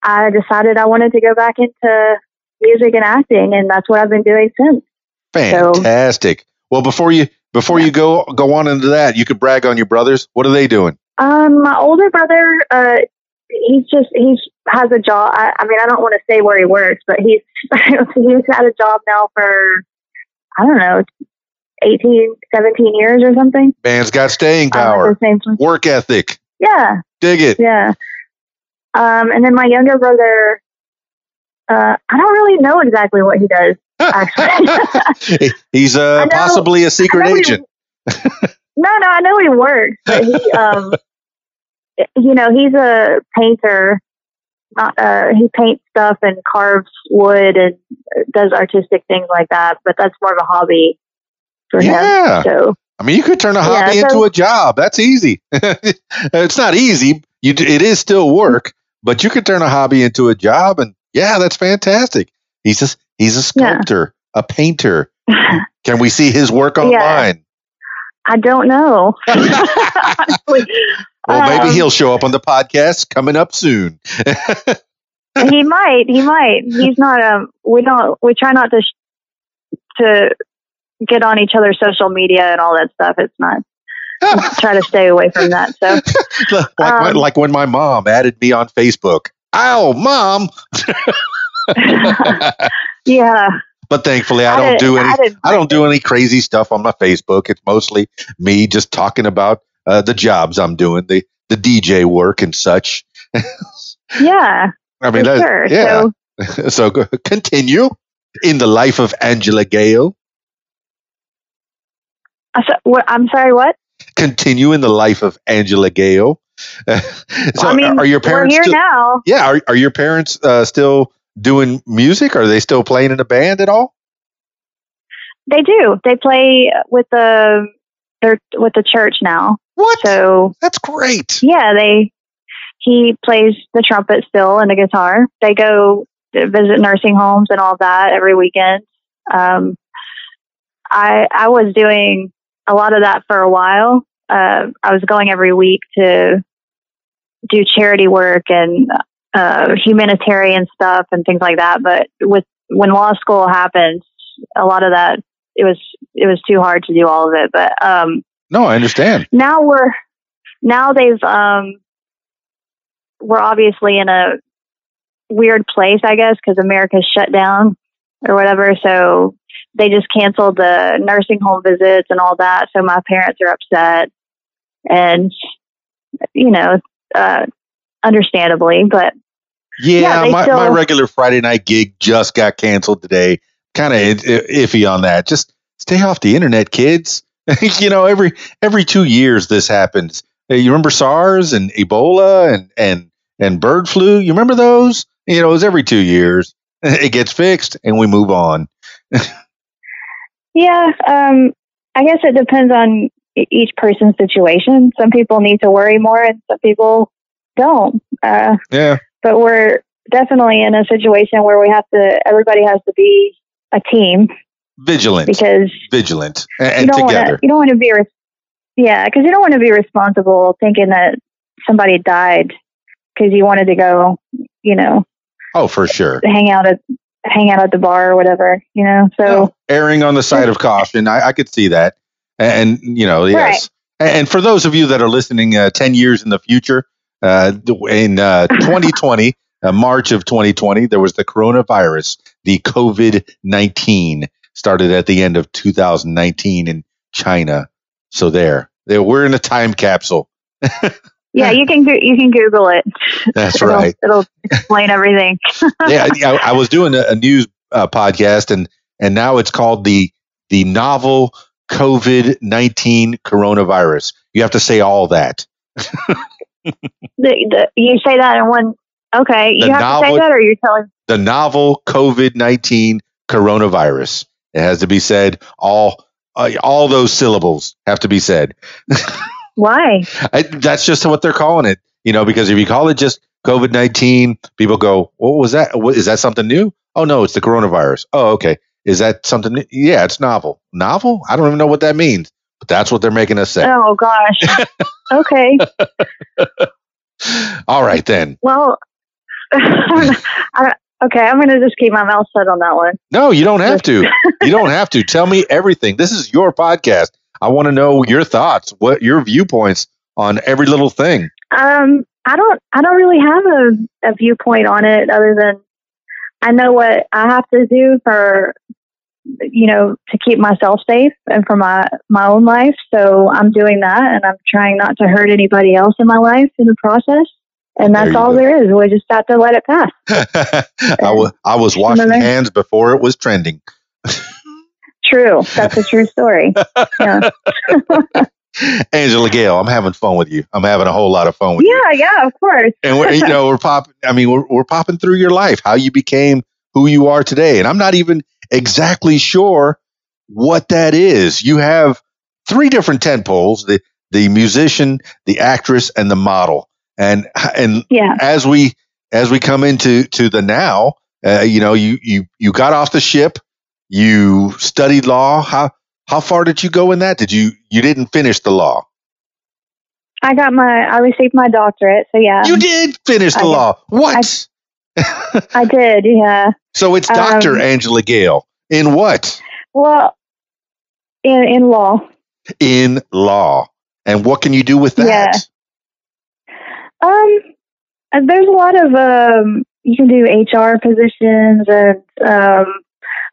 I decided I wanted to go back into music and acting, and that's what I've been doing since. Fantastic. well, before you before you go go on into that, you could brag on your brothers. What are they doing? Um, my older brother, uh, he's just he's has a job. I, I mean, I don't want to say where he works, but he's he's had a job now for I don't know, 18, 17 years or something. Man's got staying power, work ethic. Yeah, Dig it. yeah. Um, and then my younger brother, uh, I don't really know exactly what he does. Actually, He's uh, know- possibly a secret he- agent. no, no, I know he works, but he, um, you know, he's a painter. Not, uh, he paints stuff and carves wood and does artistic things like that. But that's more of a hobby for Yeah. him. So I mean, you could turn a Yeah, hobby so- into a job. That's easy. it's not easy. You it is still work, but you could turn a hobby into a job, and yeah, that's fantastic. He's a he's a Yeah. sculptor, a painter. Can we see his work Yeah. online? I don't know. Honestly. Well, maybe Um, he'll show up on the podcast coming up soon. he might. He might. He's not. Um. We don't. We try not to sh- to get on each other's social media and all that stuff. It's not. try to stay away from that. So like, Um, like when my mom added me on Facebook. Ow, mom! yeah. But thankfully, I, I don't didn't- do any. I I don't do any crazy stuff on my Facebook. It's mostly me just talking about uh, the jobs I'm doing, the the DJ work and such. Yeah. I mean, that, sure. yeah. So So, continue in the life of Angela Gayle. I sa- what, I'm sorry. What? Continue in the life of Angela Gayle. so, I mean, are your parents? Here still, now. yeah, are, are your parents uh, still doing music? Are they still playing in a band at all? They do. They play with the they're with the church now. What? So That's great. yeah, they he plays the trumpet still and the guitar. They go visit nursing homes and all that every weekend. Um, I I was doing a lot of that for a while. Uh, I was going every week to do charity work and uh, humanitarian stuff and things like that. But with when law school happened, a lot of that it was it was too hard to do all of it. But um, No, I understand. now we're now they've um we're obviously in a weird place i guess because america's shut down or whatever so they just canceled the nursing home visits and all that so my parents are upset and you know uh understandably but Yeah, Yeah, my, my regular Friday night gig just got canceled today. Kind of iffy on that. Just stay off the internet, kids. you know, every every two years this happens. You remember SARS and Ebola and and and bird flu. You remember those? You know, it was every two years. It gets fixed and we move on. Yeah, um, I guess it depends on each person's situation. Some people need to worry more, and some people don't. Uh, Yeah. but we're definitely in a situation where we have to. Everybody has to be a team Vigilant. because Vigilant. And, you don't want together. to. You don't want to be. Res- yeah, because you don't want to be responsible thinking that somebody died because you wanted to go. You know, Oh, for sure. hang out at hang out at the bar or whatever. You know, so. No, erring on the side of caution. I, I could see that. And, you know, yes. And, and for those of you that are listening uh, 10 years in the future, uh, in uh, 2020, uh, March of 2020, there was the coronavirus, the COVID 19, started at the end of 2019 in China. So there, there we're in a time capsule. Yeah, you can you can Google it. That's it'll, right. It'll explain everything. yeah, I, I was doing a, a news uh, podcast, and and now it's called the the novel COVID nineteen coronavirus. You have to say all that. The, the, you say that in one. Okay, The you have to say that, or you're telling. The novel COVID nineteen coronavirus. It has to be said. All uh, all those syllables have to be said. Why? I, that's just what they're calling it. You know, because if you call it just COVID nineteen, people go, "What was that? What, is that something new?" Oh no, it's the coronavirus. Oh, okay. Is that something? New? Yeah, it's novel. Novel? I don't even know what that means, but that's what they're making us say. Oh gosh. okay. All right then. Well. I, okay, I'm going to just keep my mouth shut on that one. No, you don't have to. you don't have to. Tell me everything. This is your podcast. I want to know your thoughts, what your viewpoints on every little thing. Um, I don't. I don't really have a, a viewpoint on it other than I know what I have to do for you know to keep myself safe and for my my own life. So I'm doing that, and I'm trying not to hurt anybody else in my life in the process. And that's all go. there is. We just have to let it pass. I wa- I was washing hands before it was trending. True. That's a true story. Yeah. Angela Gayle, I'm having fun with you. I'm having a whole lot of fun with you. Yeah. Yeah. Of course. And we're, you know, we're popping. I mean, we're, we're popping through your life, how you became who you are today. And I'm not even exactly sure what that is. You have three different tent poles: the the musician, the actress, and the model. And and Yeah. as we as we come into to the now, uh, you know, you you you got off the ship, you studied law. How how far did you go in that? Did you you didn't finish the law? I got my. I received my doctorate. So yeah, You did finish the I did. law. What? I did. Yeah. so it's Doctor um, Angela Gayle in what? Well, in in law. In law. And what can you do with that? Um, there's a lot of um, you can do HR positions and um,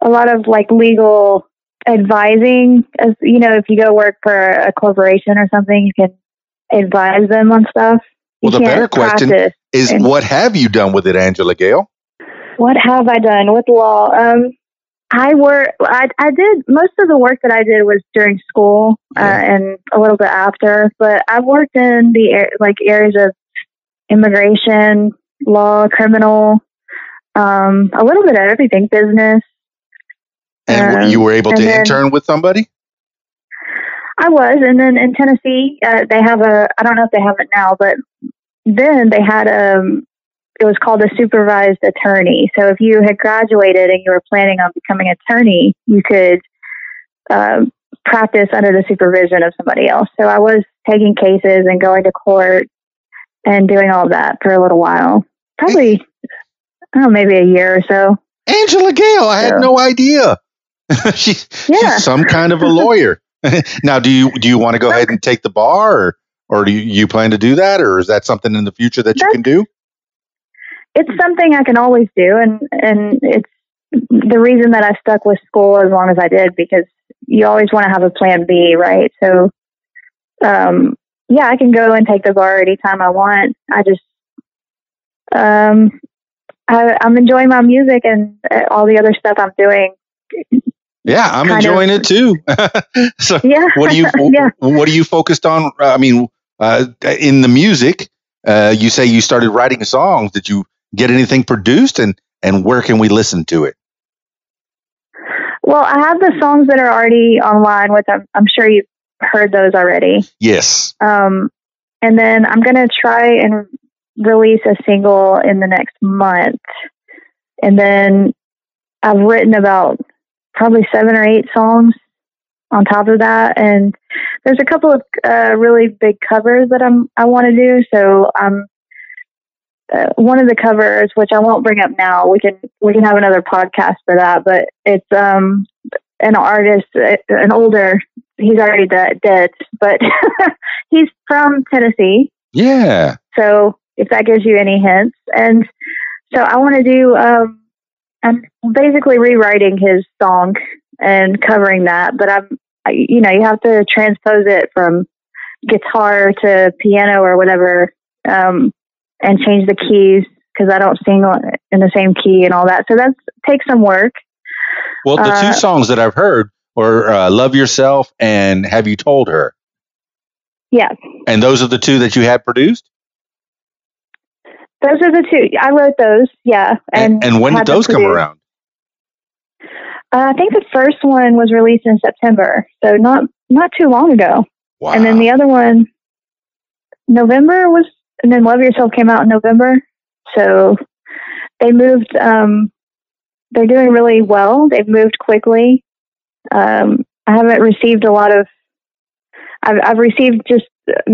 a lot of like legal advising. As you know, if you go work for a corporation or something, you can advise them on stuff. You Well, the better question- Is And- what have you done with it, Angela Gayle? What have I done with law? Um, I work. I, I did most of the work that I did was during school uh, Yeah. and a little bit after. But I've worked in the like areas of immigration, law, criminal, um, a little bit of everything, business. And Um, you were able to then- intern with somebody? I was, and then in Tennessee, uh, they have a. I don't know if they have it now, but then they had um It was called a supervised attorney. So if you had graduated and you were planning on becoming an attorney, you could um, practice under the supervision of somebody else. So I was taking cases and going to court and doing all that for a little while. Probably, I don't know, maybe a year or so. Angela Gayle, I had no idea. she's, Yeah. she's some kind of a lawyer. now, do you do you want to go ahead and take the bar, or or do you, you plan to do that, or is that something in the future that you can do? it's something I can always do, and and it's the reason that I stuck with school as long as I did because you always want to have a plan B, right? So, um, yeah, I can go and take the bar anytime I want. I just, um, I, I'm enjoying my music and uh, all the other stuff I'm doing. Yeah, I'm enjoying of- it too. so, Yeah, what do you yeah. what are you focused on? I mean, uh, in the music, Uh, you say you started writing songs. Did you get anything produced, and and where can we listen to it? Well, I have the songs that are already online, which I'm, I'm sure you've heard those already. Yes. Um, and then I'm going to try and release a single in the next month. And then I've written about probably seven or eight songs on top of that. And there's a couple of uh, really big covers that I'm I want to do. So I'm uh, one of the covers, which I won't bring up now. We can we can have another podcast for that. But it's um an artist, uh, an older. He's already de- dead, but he's from Tennessee. Yeah. So if that gives you any hints, and so I want to do. Um, I'm basically rewriting his song and covering that, but I'm, I, you know, you have to transpose it from guitar to piano or whatever. Um, and change the keys because I don't sing in the same key and all that. So that takes some work. Well, the uh, two songs that I've heard were uh, "Love Yourself" and "Have You Told Her." Yes. And those are the two that you had produced. Those are the two I wrote those. Yeah. And and, and when did those come around? Uh, I think the first one was released in September, so not not too long ago. Wow. And then the other one, November was and then Love Yourself came out in November. So they moved. Um, they're doing really well. They've moved quickly. Um, I haven't received a lot of. I've, I've received just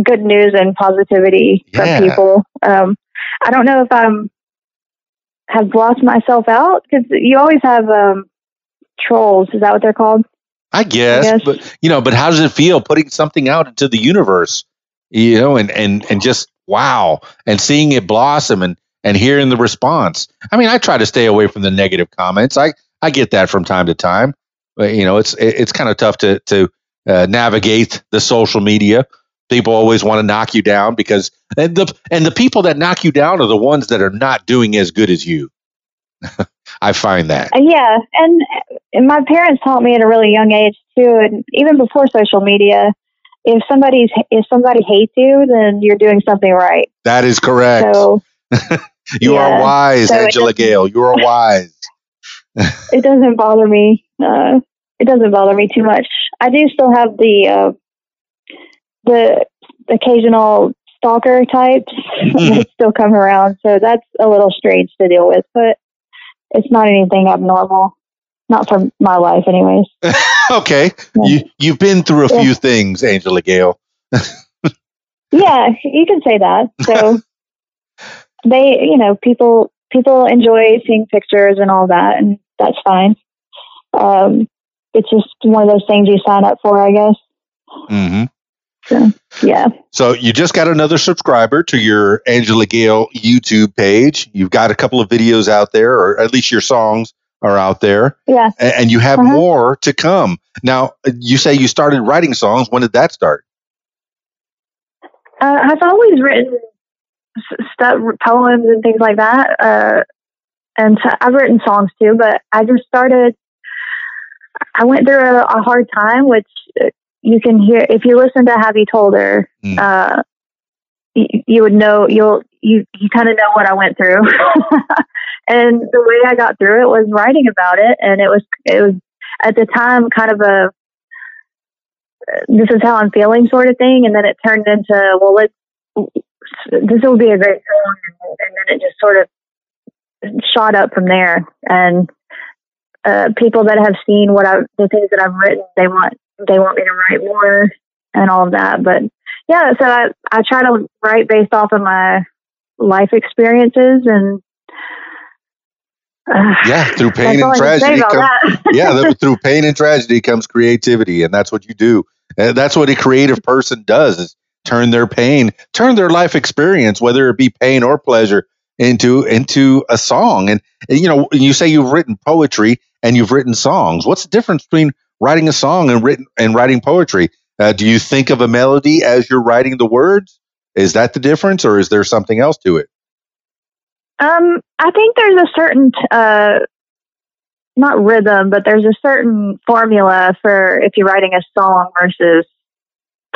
good news and positivity yeah. from people. Um, I don't know if I'm have lost myself out because you always have um, trolls. Is that what they're called? I guess, I guess, but you know, but how does it feel putting something out into the universe? You know, and and and just wow, and seeing it blossom and and hearing the response. I mean, I try to stay away from the negative comments. I I get that from time to time, you know, it's it's kind of tough to to uh, navigate the social media. People always want to knock you down because and the and the people that knock you down are the ones that are not doing as good as you. I find that. Uh, yeah, and, and my parents taught me at a really young age too, and even before social media, if somebody's if somebody hates you, then you're doing something right. That is correct. So you yeah. are wise, so Angela Gayle. You are wise. It doesn't bother me. Uh, it doesn't bother me too much. I do still have the uh, the occasional stalker types that still come around, so that's a little strange to deal with, but it's not anything abnormal. Not for my life, anyways. okay, yeah. you you've been through a yeah. few things, Angela Gayle. yeah, you can say that. So they, you know, people people enjoy seeing pictures and all that, and that's fine. Um, it's just one of those things you sign up for, I guess. Mm-hmm. So, yeah. So you just got another subscriber to your Angela Gayle YouTube page. You've got a couple of videos out there, or at least your songs are out there. Yeah. And, you have uh-huh. more to come. Now, you say you started writing songs. When did that start? Uh, I've always written stuff, poems and things like that. Uh, and so I've written songs too, but I just started. I went through a, a, hard time, which uh, you can hear if you listen to "Have You Told Her." Mm. Uh, you, you would know you'll you you kind of know what I went through. and the way I got through it was writing about it, and it was it was at the time kind of a this is how I'm feeling sort of thing, and then it turned into well, let's this will be a great song, and then it just sort of shot up from there. And uh, people that have seen what I've, the things that I've written, they want they want me to write more and all of that. But yeah, so I I try to write based off of my life experiences and uh, yeah, through pain and tragedy. Come, yeah, through pain and tragedy comes creativity, and that's what you do. And that's what a creative person does: is turn their pain, turn their life experience, whether it be pain or pleasure, into into a song. And, you know, you say you've written poetry and you've written songs. What's the difference between writing a song and written and writing poetry? Uh, do you think of a melody as you're writing the words? Is that the difference, or is there something else to it? Um, I think there's a certain, uh, not rhythm, but there's a certain formula for if you're writing a song versus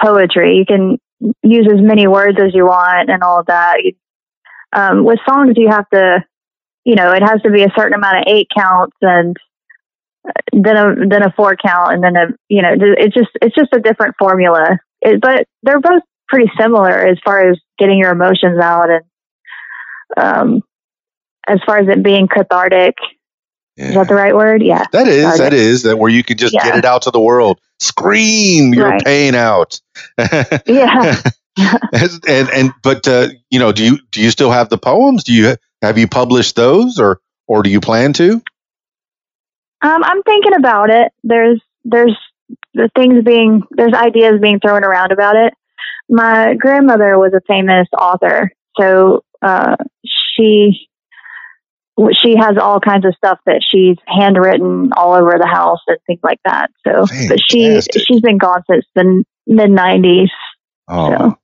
poetry. You can use as many words as you want and all of that. Um, with songs, you have to, you know, it has to be a certain amount of eight counts and uh, then a then a four count and then a you know it's just it's just a different formula. It, but they're both pretty similar as far as getting your emotions out and um, as far as it being cathartic. Yeah. Is that the right word? Yeah. That is, that is, that where you can just Yeah. get it out to the world, scream your Right. pain out. Yeah. and and but uh, you know, do you do you still have the poems? Do you have you published those, or or do you plan to? Um, I'm thinking about it. There's there's the things being there's ideas being thrown around about it. My grandmother was a famous author, so uh, she she has all kinds of stuff that she's handwritten all over the house and things like that. So, but she she's been gone since the mid '90s. Oh, So-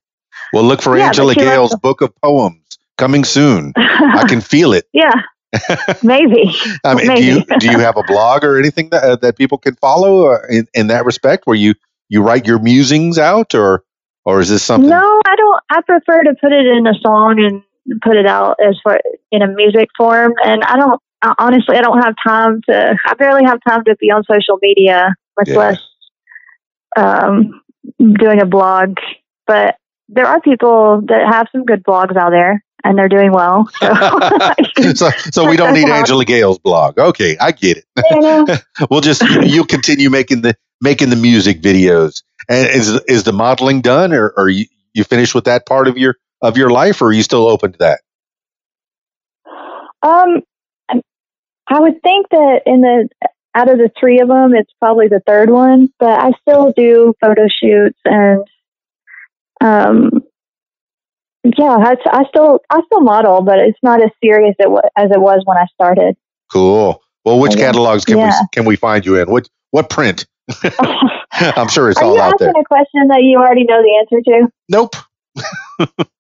well, look for Yeah, Angela Gayle's book of poems coming soon. I can feel it. yeah, maybe. I mean, do you do you have a blog or anything that uh, that people can follow uh, in in that respect, where you you write your musings out, or or is this something? No, I don't. I prefer to put it in a song and put it out as far in a music form. And I don't I, honestly, I don't have time to. I barely have time to be on social media, much Yeah. less um, doing a blog. But there are people that have some good blogs out there, and they're doing well. So, so so we don't need Angela Gayle's blog. Okay, I get it. know, We'll just you'll continue making the making the music videos. And is is the modeling done, or are you you finished with that part of your of your life, or are you still open to that? Um, I would think that in the out of the three of them, it's probably the third one. But I still do photo shoots and, um, yeah, I, I still I still model, but it's not as serious as it was when I started. Cool. Well, which catalogs can Yeah. we can we find you in? What what print? I'm sure it's Are all you out asking there. a question that you already know the answer to? Nope.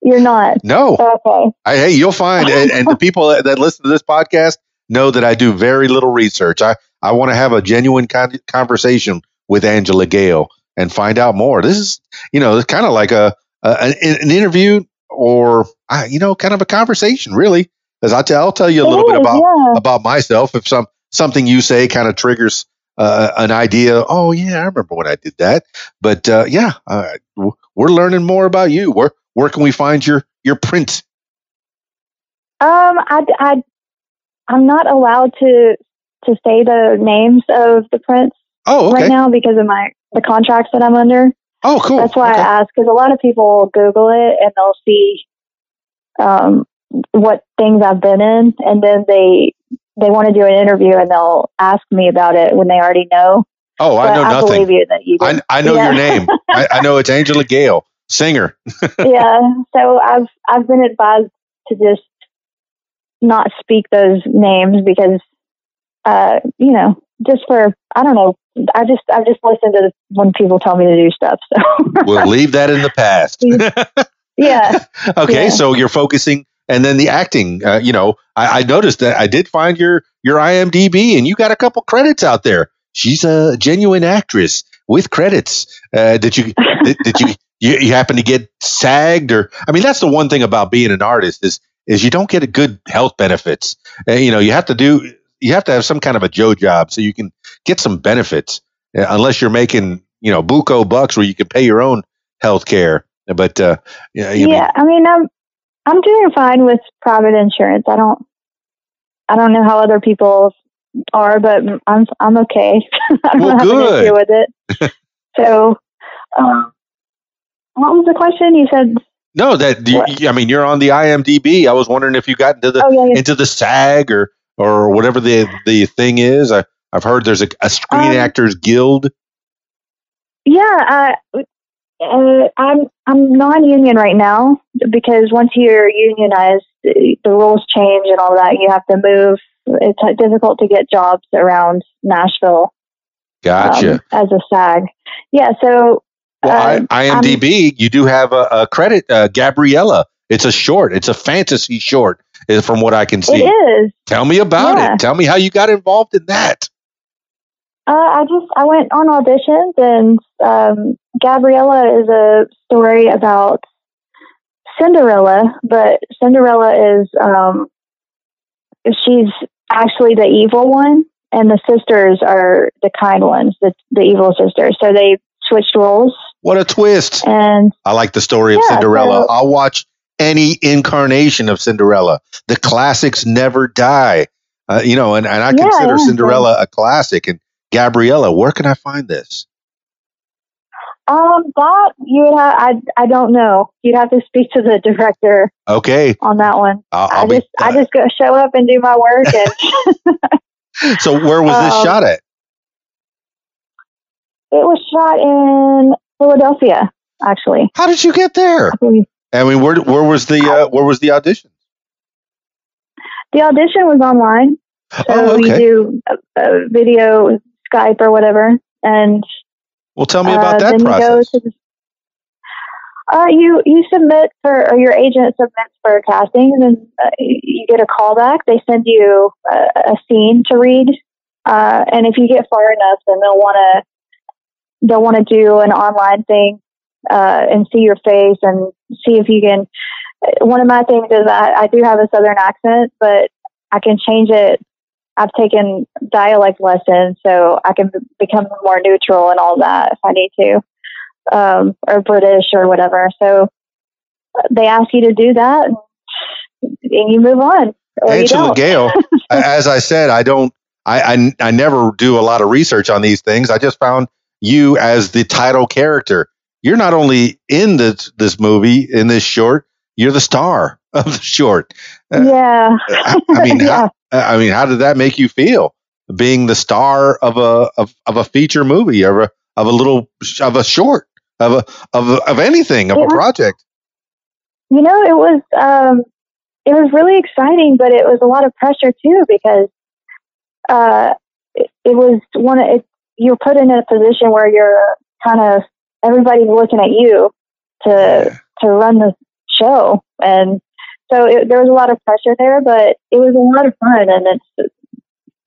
You're not. No. Okay. I, hey, you'll find, and, and the people that, that listen to this podcast know that I do very little research. I, I want to have a genuine con- conversation with Angela Gayle and find out more. This is, you know, it's kind of like a, a an, an interview or, uh, you know, kind of a conversation, really. As I tell, I'll tell you a It little bit about yeah. about myself. If some something you say kind of triggers uh, an idea, oh yeah, I remember when I did that. But uh, yeah, uh, we're learning more about you. Where where can we find your your print? Um, I, I, I'm not allowed to to say the names of the prints Oh, okay. right now because of my the contracts that I'm under. Oh, cool. That's why Okay. I ask because a lot of people will Google it and they'll see um, what things I've been in, and then they they want to do an interview and they'll ask me about it when they already know. Oh, I know I nothing. believe you that you I. I know Yeah. your name. I, I know it's Angela Gayle, singer. yeah. So I've I've been advised to just not speak those names because uh, you know, just for I don't know. I just I just listen to when people tell me to do stuff. So We'll leave that in the past. yeah. okay, Yeah. so you're focusing, and then the acting. Uh, you know, I, I noticed that I did find your your IMDb, and you got a couple credits out there. She's a genuine actress with credits. Uh, did you did, did you, you you happen to get sagged or? I mean, that's the one thing about being an artist is is you don't get a good health benefits. Uh, you know, you have to do you have to have some kind of a Joe job so you can get some benefits. Uh, unless you're making you know buco bucks where you can pay your own health care. But uh, yeah, yeah, I mean, I'm I'm doing fine with private insurance. I don't I don't know how other people are, but I'm I'm okay. I don't Well, have good. an issue with it. so, um, what was the question? You said, No, that you, I mean, you're on the IMDb. I was wondering if you got into the oh yeah, yeah. into the SAG or or whatever the the thing is. I, I've heard there's a, a Screen Um, Actors Guild. Yeah, uh, uh, I'm I'm non-union right now because once you're unionized, the the rules change and all that. You have to move. It's uh, difficult to get jobs around Nashville Gotcha. um, as a SAG. Yeah, so well, uh, I, IMDb, you do have a, a credit, uh, Gabriella. It's a short. It's a fantasy short, from what I can see. is. Tell me about Yeah. it. Tell me how you got involved in that. Uh, I just I went on auditions, and um, Gabriella is a story about Cinderella, but Cinderella is um, she's actually the evil one, and the sisters are the kind ones, the the evil sisters. So they switched roles, What a twist. and I like the story of Yeah, Cinderella. so- I'll watch any incarnation of Cinderella. The classics never die. Uh, you know, and, and I Yeah, consider yeah, Cinderella a classic. And Gabriella, where can I find this? um, that you would have I I don't know. You'd have to speak to the director Okay. on that one. I'll, I I'll be, just I just go show up and do my work, and so where was this um, shot at? it was shot in Philadelphia, actually. How did you get there? I mean, where where was the uh, where was the audition? The audition was online, so oh, you okay. do a, a video, Skype or whatever, and Well, tell me uh, about that process. you the. Uh, you you submit for or your agent submits for castings and uh, you get a callback. They send you a, a scene to read, uh, and if you get far enough, then they'll want to they'll want to do an online thing uh, and see your face and see if you can. One of my things is I, I do have a southern accent, but I can change it. I've taken dialect lessons, so I can become more neutral and all that if I need to, um, or British or whatever. So uh, they ask you to do that, and, you move on. Or you Angela. Gayle, as I said, I don't, I, I, I never do a lot of research on these things. I just found you as the title character. You're not only in this this movie in this short, you're the star of the short. Uh, yeah. I, I mean, yeah. how, I mean, how did that make you feel? Being the star of a of, of a feature movie, of a of a little of a short, of a of a, of anything, of a project. You know, it was um, it was really exciting, but it was a lot of pressure too because uh, it, it was one. of- It, you're put in a position where you're kind of everybody's looking at you to to run the show, and so it, there was a lot of pressure there. But it was a lot of fun, and it's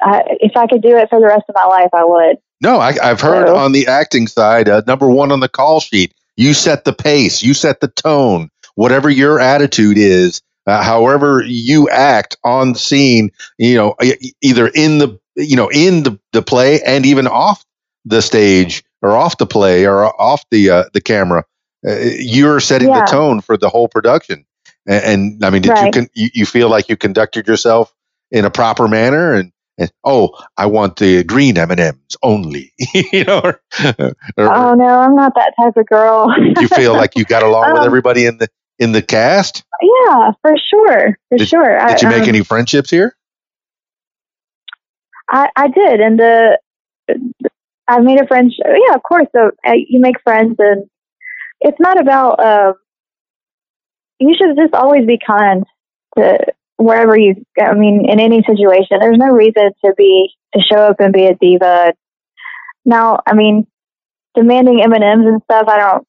I, if I could do it for the rest of my life, I would. No, I, I've heard So- on the acting side, uh, number one on the call sheet. You set the pace, you set the tone, whatever your attitude is, uh, however you act on scene. You know, e- either in the you know in the, the play and even off the stage or off the play or off the uh, the camera. Uh, you're setting Yeah. the tone for the whole production. And, and I mean, did you, Right. con- you you feel like you conducted yourself in a proper manner and and oh, I want the green M and M's only. you know, or, or Oh no, I'm not that type of girl. you feel like you got along with Um, everybody in the in the cast. yeah, for sure, for Did- sure. Did you make um, any friendships here? I, I did, and the I made a friend. Yeah, of course. So uh, you make friends, and it's not about. Uh, you should just always be kind to wherever you. I mean, in any situation, there's no reason to be to show up and be a diva. Now, I mean, demanding M and M's and stuff. I don't.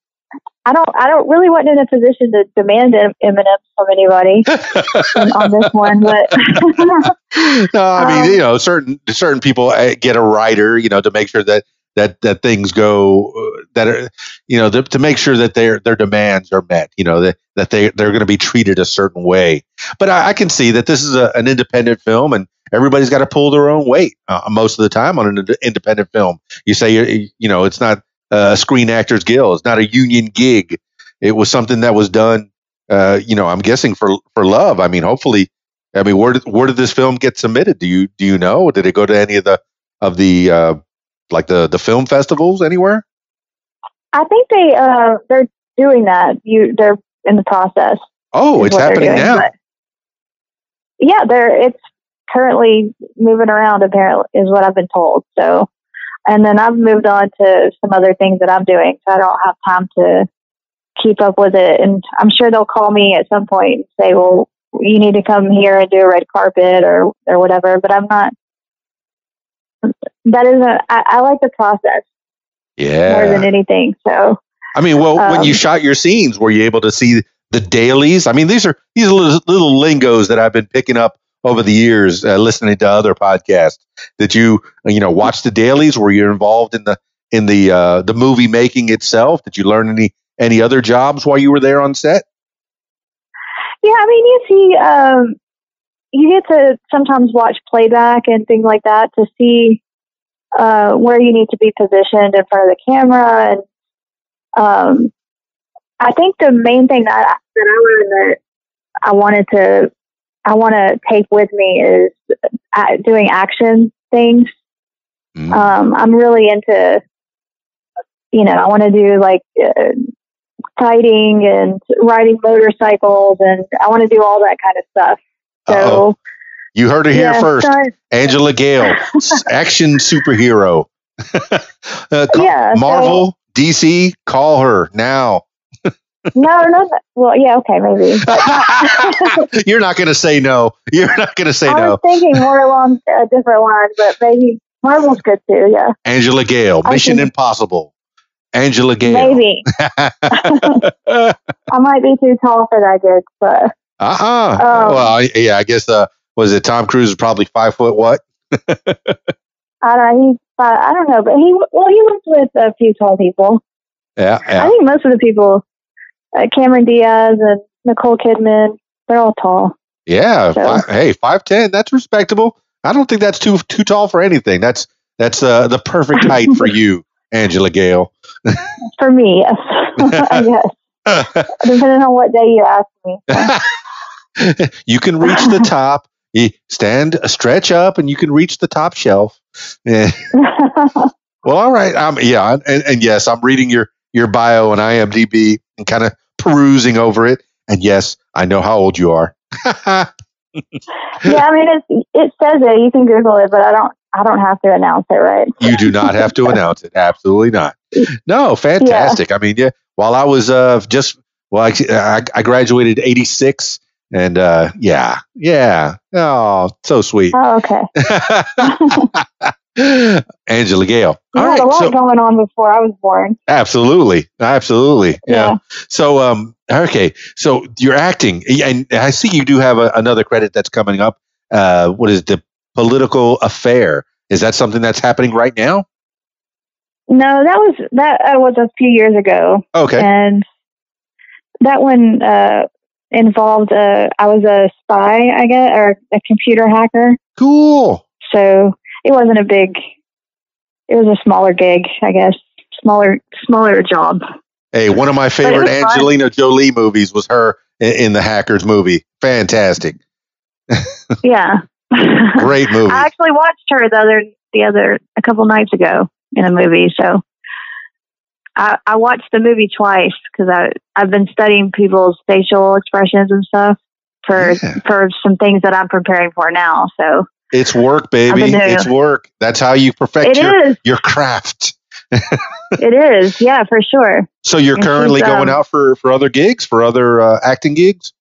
I don't. I don't really want in a position to demand M and M's from anybody on, this one, but. no, I mean, Um, you know, certain certain people uh, get a writer, you know, to make sure that that that things go uh, that are, you know, to, to make sure that their their demands are met, you know, that that they they're going to be treated a certain way. But I, I can see that this is a, an independent film, and everybody's got to pull their own weight uh, most of the time on an ind- independent film. You say, you you know, it's not a Screen Actors Guild, it's not a union gig. It was something that was done, uh, you know, I'm guessing for for love. I mean, hopefully. I mean, where did where did this film get submitted? Do you do you know? Did it go to any of the of the uh, like the the film festivals anywhere? I think they uh they're doing that. You they're in the process. Oh, it's happening doing, now. yeah, they're it's currently moving around. Apparently, is what I've been told. So, and then I've moved on to some other things that I'm doing, so I don't have time to keep up with it. And I'm sure they'll call me at some point and say, "Well, you need to come here and do a red carpet or or whatever." But I'm not. That isn't. I, I like the process Yeah. more than anything. So. I mean, well, when you um, shot your scenes, were you able to see the dailies? I mean, these are these are little, little lingos that I've been picking up over the years uh, listening to other podcasts. Did you you know watch the dailies? Were you involved in the in the uh, the movie making itself? Did you learn any any other jobs while you were there on set? Yeah, I mean, you see, um, you get to sometimes watch playback and things like that to see uh, where you need to be positioned in front of the camera. And um, I think the main thing that, that I learned that I wanted to I want to take with me is uh, doing action things. Mm. Um, I'm really into, you know, I want to do like uh, fighting and riding motorcycles, and I want to do all that kind of stuff. So Uh-oh. You heard it here yeah, first. so Angela Gayle, action superhero. uh, call- Yeah, so- Marvel, DC, call her now. No, no, well, yeah, okay, maybe. But You're not going to say no. You're not going to say I no. I was thinking more along a different line, but maybe Marvel's good too. Yeah, Angela Gayle, I Mission think- Impossible. Angela Gayle. maybe I might be too tall for that gig, but uh Um, well, I- yeah, I guess. Uh, was it Tom Cruise? Is probably five foot. What? I don't. He, uh, I don't know, but he well, he worked with a few tall people. Yeah, I think most of the people, uh, Cameron Diaz and Nicole Kidman, they're all tall. Yeah. So- Fi- hey, five ten. That's respectable. I don't think that's too too tall for anything. That's that's uh, the perfect height for you, Angela Gayle. For me, yes. Guess. Depending on what day you ask me. you can reach the top. You stand, stretch up, and you can reach the top shelf. Yeah. Well, all right. Um, yeah, and, and yes, I'm reading your your bio on IMDb and kind of perusing over it. And yes, I know how old you are. yeah, I mean, it's, it says it. You can Google it, but I don't. I don't have to announce it, right? you do not have to announce it. Absolutely not. No, fantastic. I mean, yeah. While I was uh just well, I I, I graduated '86, and uh yeah, yeah. Oh, so sweet. Oh, okay. Angela Gayle. You All had right. a lot So going on before I was born. absolutely, absolutely. Yeah. Yeah. So um okay. So you're acting, and I see you do have a, another credit that's coming up. Uh, what is it, the political affair? Is that something that's happening right now? No, that was that uh, was a few years ago, Okay. and that one uh, involved. Uh, I was a spy, I guess, or a computer hacker. Cool. So it wasn't a big. It was a smaller gig, I guess. Smaller, smaller job. Hey, one of my favorite was fun. Angelina Jolie movies was her in, in the Hackers movie. Fantastic. Yeah. Great movie. I actually watched her the other the other a couple nights ago in a movie. So I, I watched the movie twice because I I've been studying people's facial expressions and stuff for Yeah. for some things that I'm preparing for now. So It's work, baby. I've been doing It's work. That's how you perfect it your, is, your craft. it is, yeah, for sure. So you're And currently going um, out for, for other gigs, for other uh, acting gigs?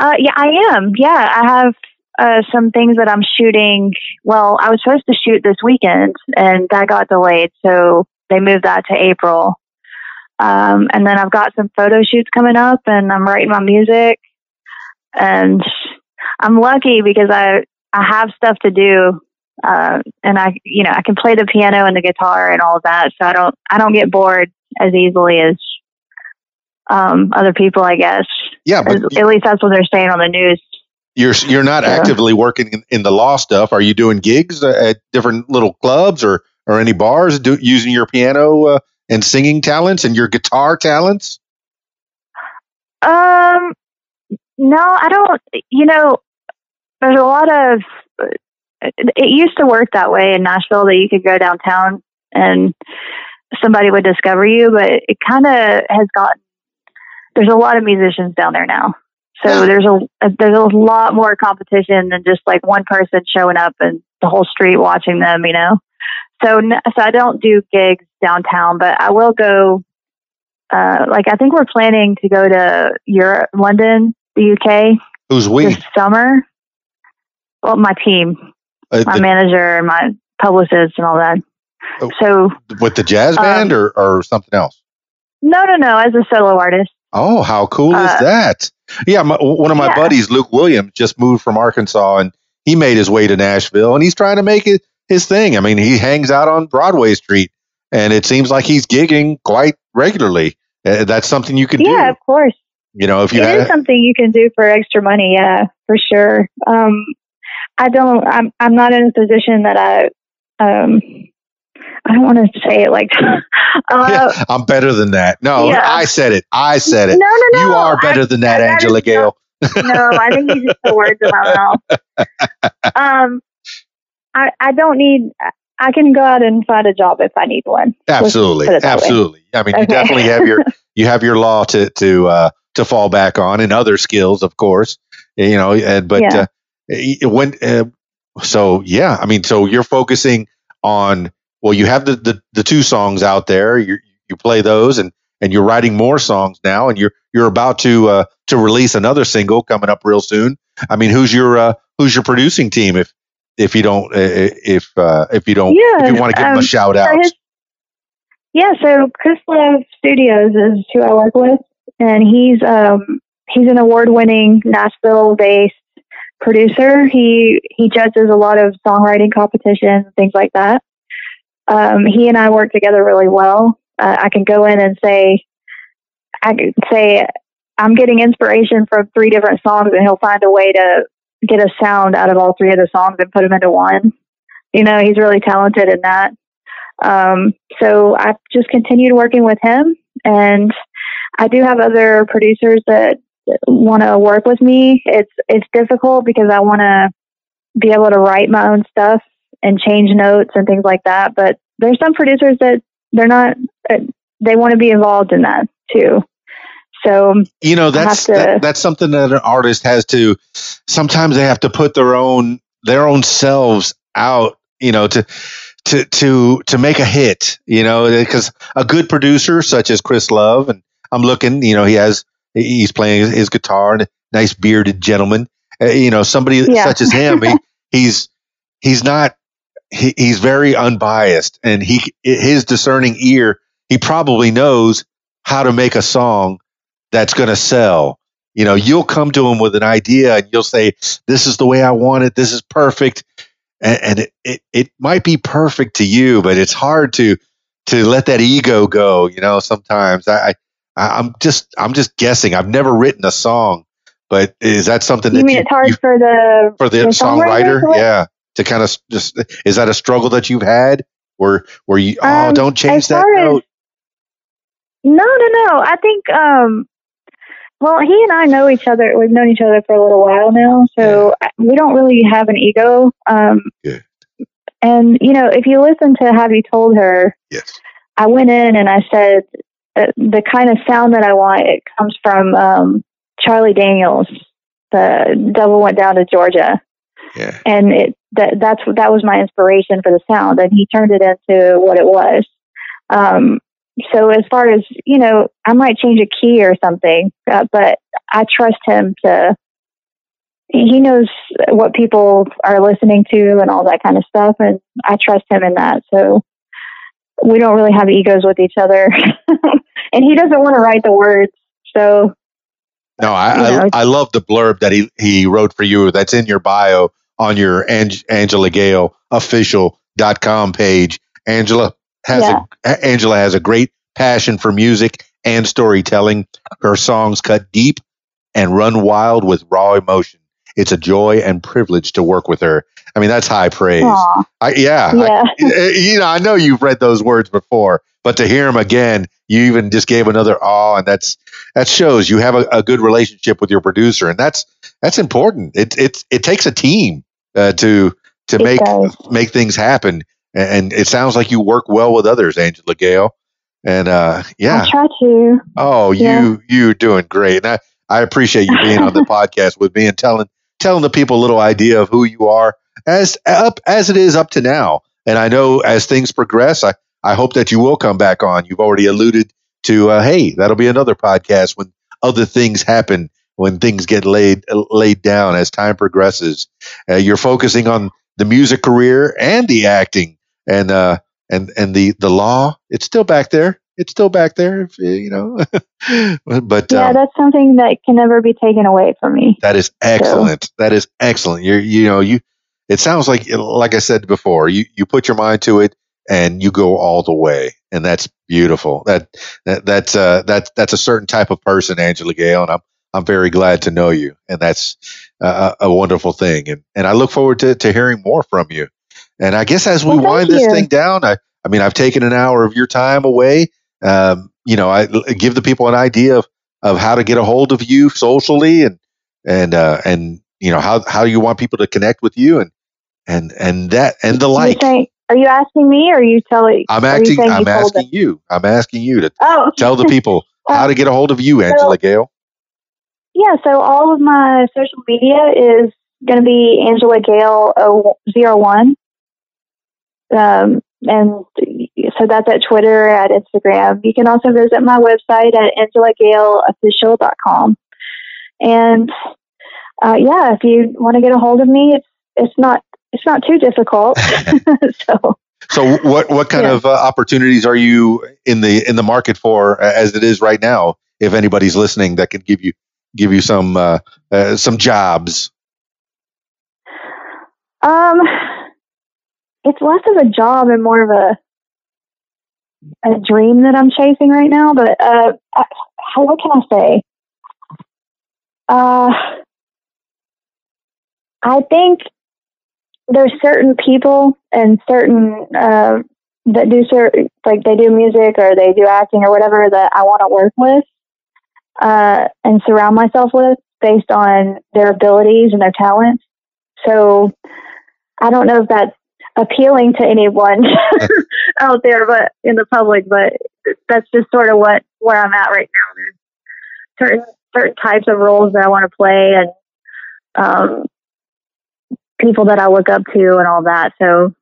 Uh, yeah, I am. Yeah, I have uh, some things that I'm shooting. Well, I was supposed to shoot this weekend, and that got delayed, so they moved that to April. Um, and then I've got some photo shoots coming up, and I'm writing my music. And I'm lucky because I I have stuff to do, uh, and I you know I can play the piano and the guitar and all of that, so I don't I don't get bored as easily as um, other people, I guess. Yeah, but At at least that's what they're saying on the news. you're you're not actively working in, in the law stuff. Are you doing gigs at different little clubs or or any bars do, using your piano uh, and singing talents and your guitar talents? Um, no, I don't. You know, there's a lot of. It used to work that way in Nashville that you could go downtown and somebody would discover you, but it kind of has gotten. There's a lot of musicians down there now, so there's a there's a lot more competition than just like one person showing up and the whole street watching them. You know, so so I don't do gigs downtown, but I will go uh, like I think we're planning to go to Europe, London, the UK Who's we? this summer. Well, my team, Uh, my the- manager, and my publicist, and all that. Oh. So with the jazz Um, band or, or something else? no, no, no. As a solo artist, Oh, how cool is uh, that? Yeah, my, one of my Yeah. buddies, Luke Williams, just moved from Arkansas, and he made his way to Nashville, and he's trying to make it his thing. I mean, he hangs out on Broadway Street, and it seems like he's gigging quite regularly. Uh, that's something you can yeah, do. Yeah, of course. You know, if you It is something you can do for extra money. Yeah, for sure. Um, I don't. I'm. I'm not in a position that I. Um, I don't want to say it like. uh, Yeah, I'm better than that. No, Yeah. I said it. I said it. No, no, no. you are better I- than that, that is Angela not- Gayle. no, I think you just put words in my mouth. Um, I I don't need. I can go out and find a job if I need one. Absolutely, that way. absolutely. I mean, you definitely have your you have your law to to uh, to fall back on, and other skills, of course. You know, and, but Yeah. uh, when uh, so yeah, I mean, so you're focusing on well, you have the the, the two songs out there. You you play those, and and you're writing more songs now, and you're you're about to uh, to release another single coming up real soon. I mean, who's your uh, who's your producing team? If if you don't if uh, if you don't Yeah, if you want to give them a um, shout out. yeah, so Chris Love Studios is who I work with, and he's um he's an award-winning Nashville-based producer. He he judges a lot of songwriting competitions, things like that. Um, he and I work together really well. Uh, I can go in and say, I could say, I'm getting inspiration from three different songs, and he'll find a way to get a sound out of all three of the songs and put them into one. You know, he's really talented in that. Um, so I've just continued working with him, and I do have other producers that want to work with me. It's it's difficult because I want to be able to write my own stuff and change notes and things like that. But there's some producers that they're not. uh, They want to be involved in that too. So you know that's to- that, that's something that an artist has to sometimes they have to put their own their own selves out you know to to to to make a hit you know because a good producer such as chris love and i'm looking you know he has he's playing his, guitar and a nice bearded gentleman uh, you know somebody Yeah. such as him he, he's he's not he, he's very unbiased and he his discerning ear he probably knows how to make a song that's going to sell. You know, you'll come to him with an idea and you'll say, "This is the way I want it. This is perfect," and, and it, it it might be perfect to you, but it's hard to to let that ego go. You know, sometimes I, I I'm just I'm just guessing. I've never written a song, but is that something you that mean you, it's hard you- for the for the, the songwriter? Yeah, to kind of just is that a struggle that you've had where where you oh Um, don't change that as- note? No, no, no. I think, um, well, he and I know each other. We've known each other for a little while now, so I- we don't really have an ego. Um, Good. And you know, if you listen to "Have You Told Her," Yes. I went in and I said the kind of sound that I want. It comes from um, Charlie Daniels. The Devil Went Down to Georgia Yeah. and it that that's that was my inspiration for the sound and he turned it into what it was um so as far as you know i might change a key or something uh, but i trust him to he knows what people are listening to and all that kind of stuff and i trust him in that so we don't really have egos with each other and he doesn't want to write the words so No, I, You know, I I love the blurb that he he wrote for you. That's in your bio on your Ang- Angela Gayle official.com page. Angela has Yeah. a Angela has a great passion for music and storytelling. Her songs cut deep and run wild with raw emotion. It's a joy and privilege to work with her. I mean, that's high praise. I, yeah, yeah uh, you know, I know you've read those words before, but to hear them again, you even just gave another awe, and that's that shows you have a, a good relationship with your producer, and that's that's important. It it it takes a team uh, to to It make does. make things happen, and, and it sounds like you work well with others, Angela Gayle, and uh, yeah, i try to Oh, Yeah. you you doing great. And I, I appreciate you being on the podcast with me and telling telling the people a little idea of who you are as up as it is up to now. And I know as things progress, I, I hope that you will come back on. You've already alluded to uh, hey, that'll be another podcast when other things happen, when things get laid laid down as time progresses. Uh, you're focusing on the music career and the acting and uh and and the the law. It's still back there. it's still back there. If, you know, but yeah, um, that's something that can never be taken away from me. that is excellent. That is excellent. You're you know you. It sounds like like I said before. You you put your mind to it and you go all the way, and that's beautiful. That that that's uh that's that's a certain type of person, Angela Gayle, and I'm I'm very glad to know you, and that's uh, a wonderful thing. And and I look forward to to hearing more from you. And I guess as we Well, wind this you. thing down, I I mean I've taken an hour of your time away. Um, you know, I give the people an idea of of how to get a hold of you socially and and uh, and you know how how you want people to connect with you and and and that and the like. saying, are you asking me or are you telling? I'm acting. I'm you asking you. I'm asking you to Oh, tell the people how to get a hold of you, Angela Gayle. yeah. So all of my social media is going to be Angela Gayle 01. Um, and so that's at Twitter, at Instagram. You can also visit my website at angela gayle angelagayleofficial.com. And uh, yeah, if you want to get a hold of me, it's it's not it's not too difficult. so So what what kind Yeah. of uh, opportunities are you in the in the market for as it is right now? If anybody's listening, that could give you give you some uh, uh, some jobs. Um, it's less of a job and more of a a dream that I'm chasing right now. But uh, how what can I say? Uh, I think there's certain people and certain uh, that do certain like they do music or they do acting or whatever that I want to work with uh, and surround myself with based on their abilities and their talents. So I don't know if that's appealing to anyone out there, but in the public, but that's just sort of what where I'm at right now. There's certain certain types of roles that I want to play and um, people that I look up to and all that. So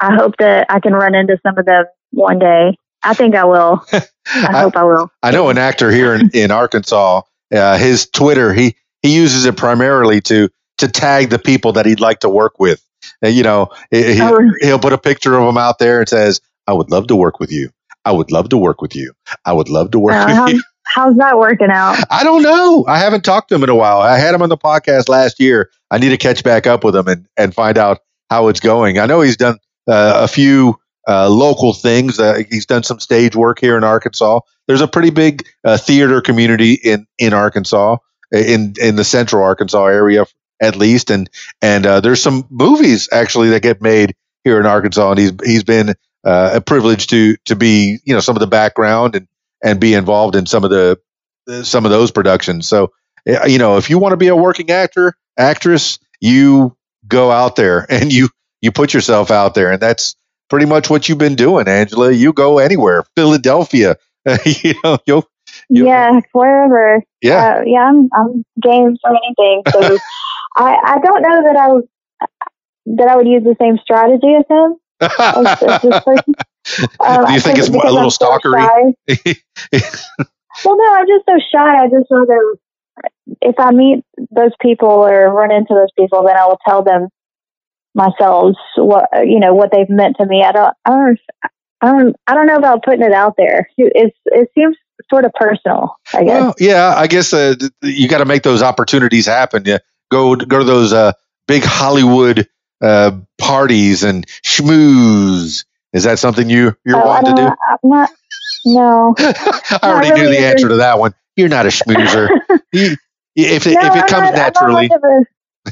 I hope that I can run into some of them one day. I think I will. I I, hope I will. I know an actor here in, in Arkansas. Uh, his Twitter he he uses it primarily to to tag the people that he'd like to work with. Uh, you know, he, Oh. he'll put a picture of them out there and says, "I would love to work with you. I would love to work with you. I would love to work Uh, with you." how's that working out? I don't know. I haven't talked to him in a while. I had him on the podcast last year. I need to catch back up with him and, and find out how it's going. I know he's done uh, a few uh, local things. Uh, he's done some stage work here in Arkansas. There's a pretty big uh, theater community in in Arkansas, in in the central Arkansas area at least, and and uh, there's some movies actually that get made here in Arkansas, and he's he's been uh, a privilege to to be you know some of the background and and be involved in some of the some of those productions. So uh, you know if you want to be a working actor actress, you go out there and you you put yourself out there, and that's pretty much what you've been doing, Angela. You go anywhere, Philadelphia, you know, you'll You- yeah, wherever. yeah. Uh, yeah, I'm I'm game for anything. So I I don't know that I would that I would use the same strategy as him. As, as this person. Um, Do you I think it's a little I'm stalkery? shy. Well, no, I'm just so shy. I just know that if I meet those people or run into those people, then I will tell them myself what you know what they've meant to me. I don't, I don't, I don't, I don't know about putting it out there. It's it seems sort of personal. I guess. Well, yeah, I guess uh, you got to make those opportunities happen. Yeah, go go to those uh, big Hollywood uh, parties and schmooze. Is that something you you're Oh, wanting to don't- I'm not. No. I already knew the either. answer to that one. You're not a schmoozer. You- if it, No, if it I'm comes not- naturally, a-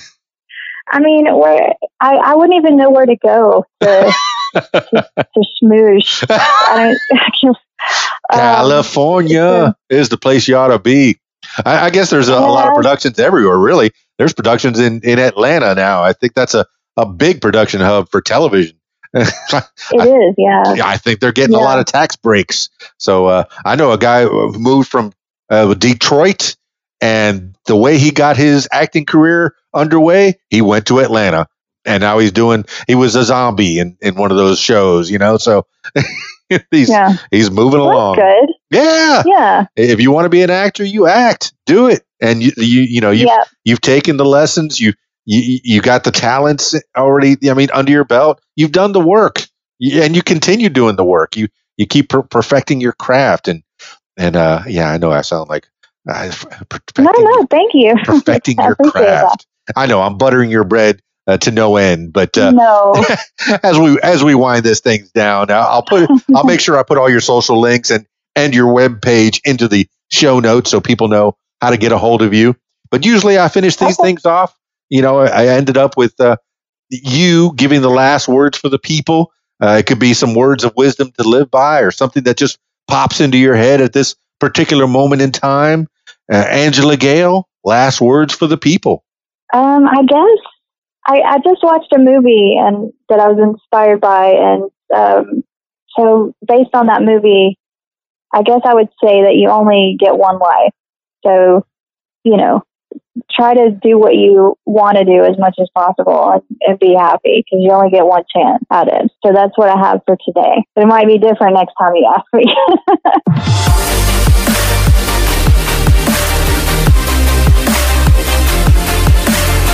I mean, where I, I wouldn't even know where to go to to, to smoosh. I don't. I um, California is the place you ought to be. I, I guess there's a, a lot of productions everywhere. Really, there's productions in in Atlanta now. I think that's a a big production hub for television. it is, yeah. Yeah, I think they're getting a lot of tax breaks. So uh, I know a guy who moved from uh, Detroit, and the way he got his acting career underway, he went to Atlanta, and now he's doing. He was a zombie in, in one of those shows, you know. So he's Yeah, he's moving Well, along. good. Yeah, Yeah, if you want to be an actor, you act, do it, and you you you know you yeah, you've taken the lessons you you you got the talents already i mean under your belt you've done the work and you continue doing the work you you keep per- perfecting your craft and and uh, yeah, I know I sound like uh, perfecting, No, no, thank you. perfecting your appreciate that. craft. I know I'm buttering your bread uh, to no end, but uh, no. as we as we wind this thing down, I'll I'll put I'll make sure I put all your social links and and your web page into the show notes so people know how to get a hold of you. But usually I finish these Okay. things off. You know, I ended up with uh, you giving the last words for the people. Uh, it could be some words of wisdom to live by, or something that just pops into your head at this particular moment in time. Uh, Angela Gayle, last words for the people. Um, I guess I, I just watched a movie and that I was inspired by, and um, so based on that movie, I guess I would say that you only get one life. So, you know, try to do what you want to do as much as possible and, and be happy because you only get one chance at it. So that's what I have for today. It might be different next time you ask me.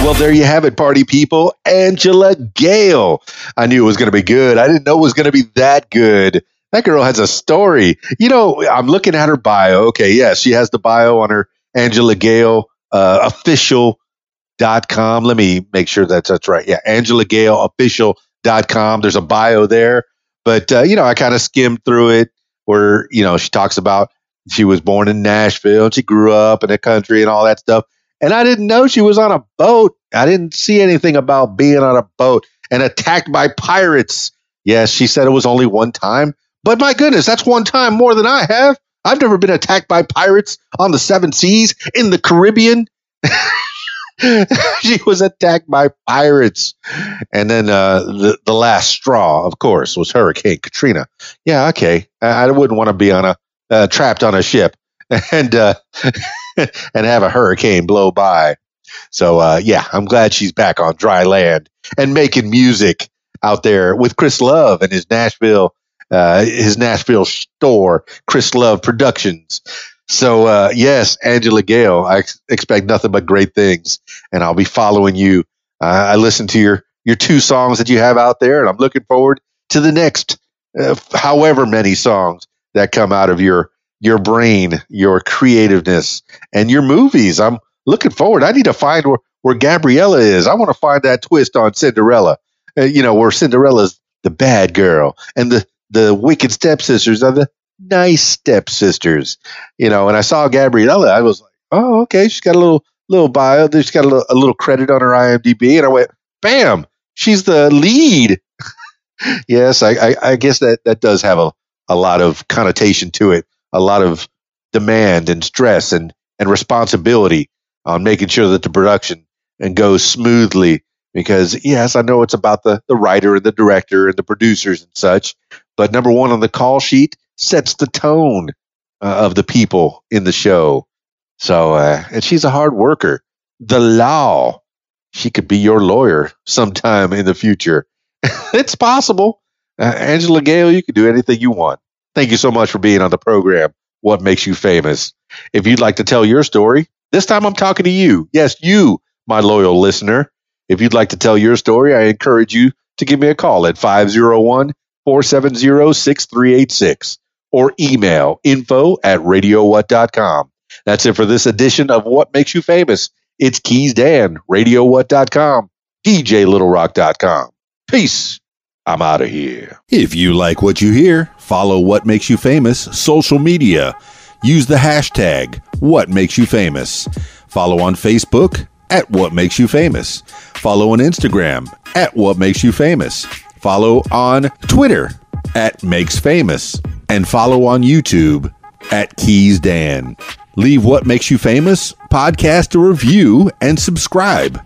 Well, there you have it, party people. Angela Gayle. I knew it was going to be good. I didn't know it was going to be that good. That girl has a story. You know, I'm looking at her bio. Okay, yes, she has the bio on her Angela Gayle uh, official.com. Let me make sure that's that's right. Yeah, Angela Gayle official.com. There's a bio there. But uh, you know, I kind of skimmed through it where, you know, she talks about she was born in Nashville and she grew up in the country and all that stuff. And I didn't know she was on a boat. I didn't see anything about being on a boat and attacked by pirates. Yes, she said it was only one time. But my goodness, that's one time more than I have. I've never been attacked by pirates on the seven seas in the Caribbean. she was attacked by pirates. And then uh, the, the last straw, of course, was Hurricane Katrina. Yeah, okay. I, I wouldn't want to be on a uh, trapped on a ship and uh, and have a hurricane blow by. So uh, yeah, I'm glad she's back on dry land and making music out there with Chris Love and his Nashville uh, his Nashville store, Chris Love Productions. So uh, yes, Angela Gayle, I ex- expect nothing but great things, and I'll be following you. Uh, I listened to your your two songs that you have out there, and I'm looking forward to the next, uh, however many songs that come out of your your brain, your creativeness, and your movies. I'm looking forward. I need to find where, where Gabriella is. I want to find that twist on Cinderella. Uh, you know, where Cinderella's the bad girl and the the wicked stepsisters are the nice stepsisters. You know, and I saw Gabriella, I was like, oh, okay, she's got a little little bio. She's got a little, a little credit on her IMDb, and I went, bam, she's the lead. yes, I, I, I guess that that does have a, a lot of connotation to it, a lot of demand and stress and and responsibility on making sure that the production and goes smoothly. Because yes, I know it's about the the writer and the director and the producers and such, but number one on the call sheet sets the tone uh, of the people in the show. So, uh, and she's a hard worker. The law, she could be your lawyer sometime in the future. it's possible. Uh, Angela Gayle, you can do anything you want. Thank you so much for being on the program. What makes you famous? If you'd like to tell your story, this time I'm talking to you. Yes, you, my loyal listener. If you'd like to tell your story, I encourage you to give me a call at 501 470 6386 or email info at radiowhat.com. That's it for this edition of What Makes You Famous. It's Keys Dan, radiowhat.com, djlittlerock.com. Peace. I'm out of here. If you like what you hear, follow What Makes You Famous social media. Use the hashtag What Makes You Famous. Follow on Facebook at What Makes You Famous. Follow on Instagram at What Makes You Famous. Follow on Twitter at Makes Famous. And follow on YouTube at Keys Dan. Leave What Makes You Famous podcast a review and subscribe.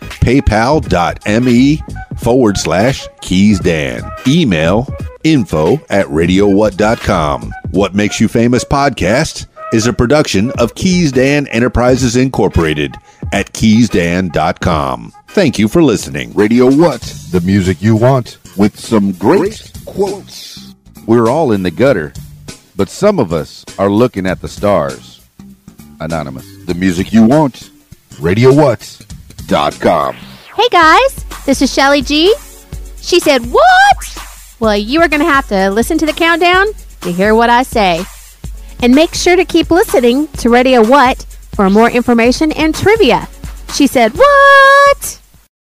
paypal.me forward slash keys dan. Email info at radiowhat.com. What Makes You Famous podcast is a production of Keys Dan Enterprises Incorporated at keysdan.com. Thank you for listening. Radio What? The music you want with some great quotes. We're all in the gutter, but some of us are looking at the stars. Anonymous. The music you want. Hey guys, this is Shelly G. She said, What? Well, you are going to have to listen to the countdown to hear what I say. And make sure to keep listening to Radio What for more information and trivia. She said, What?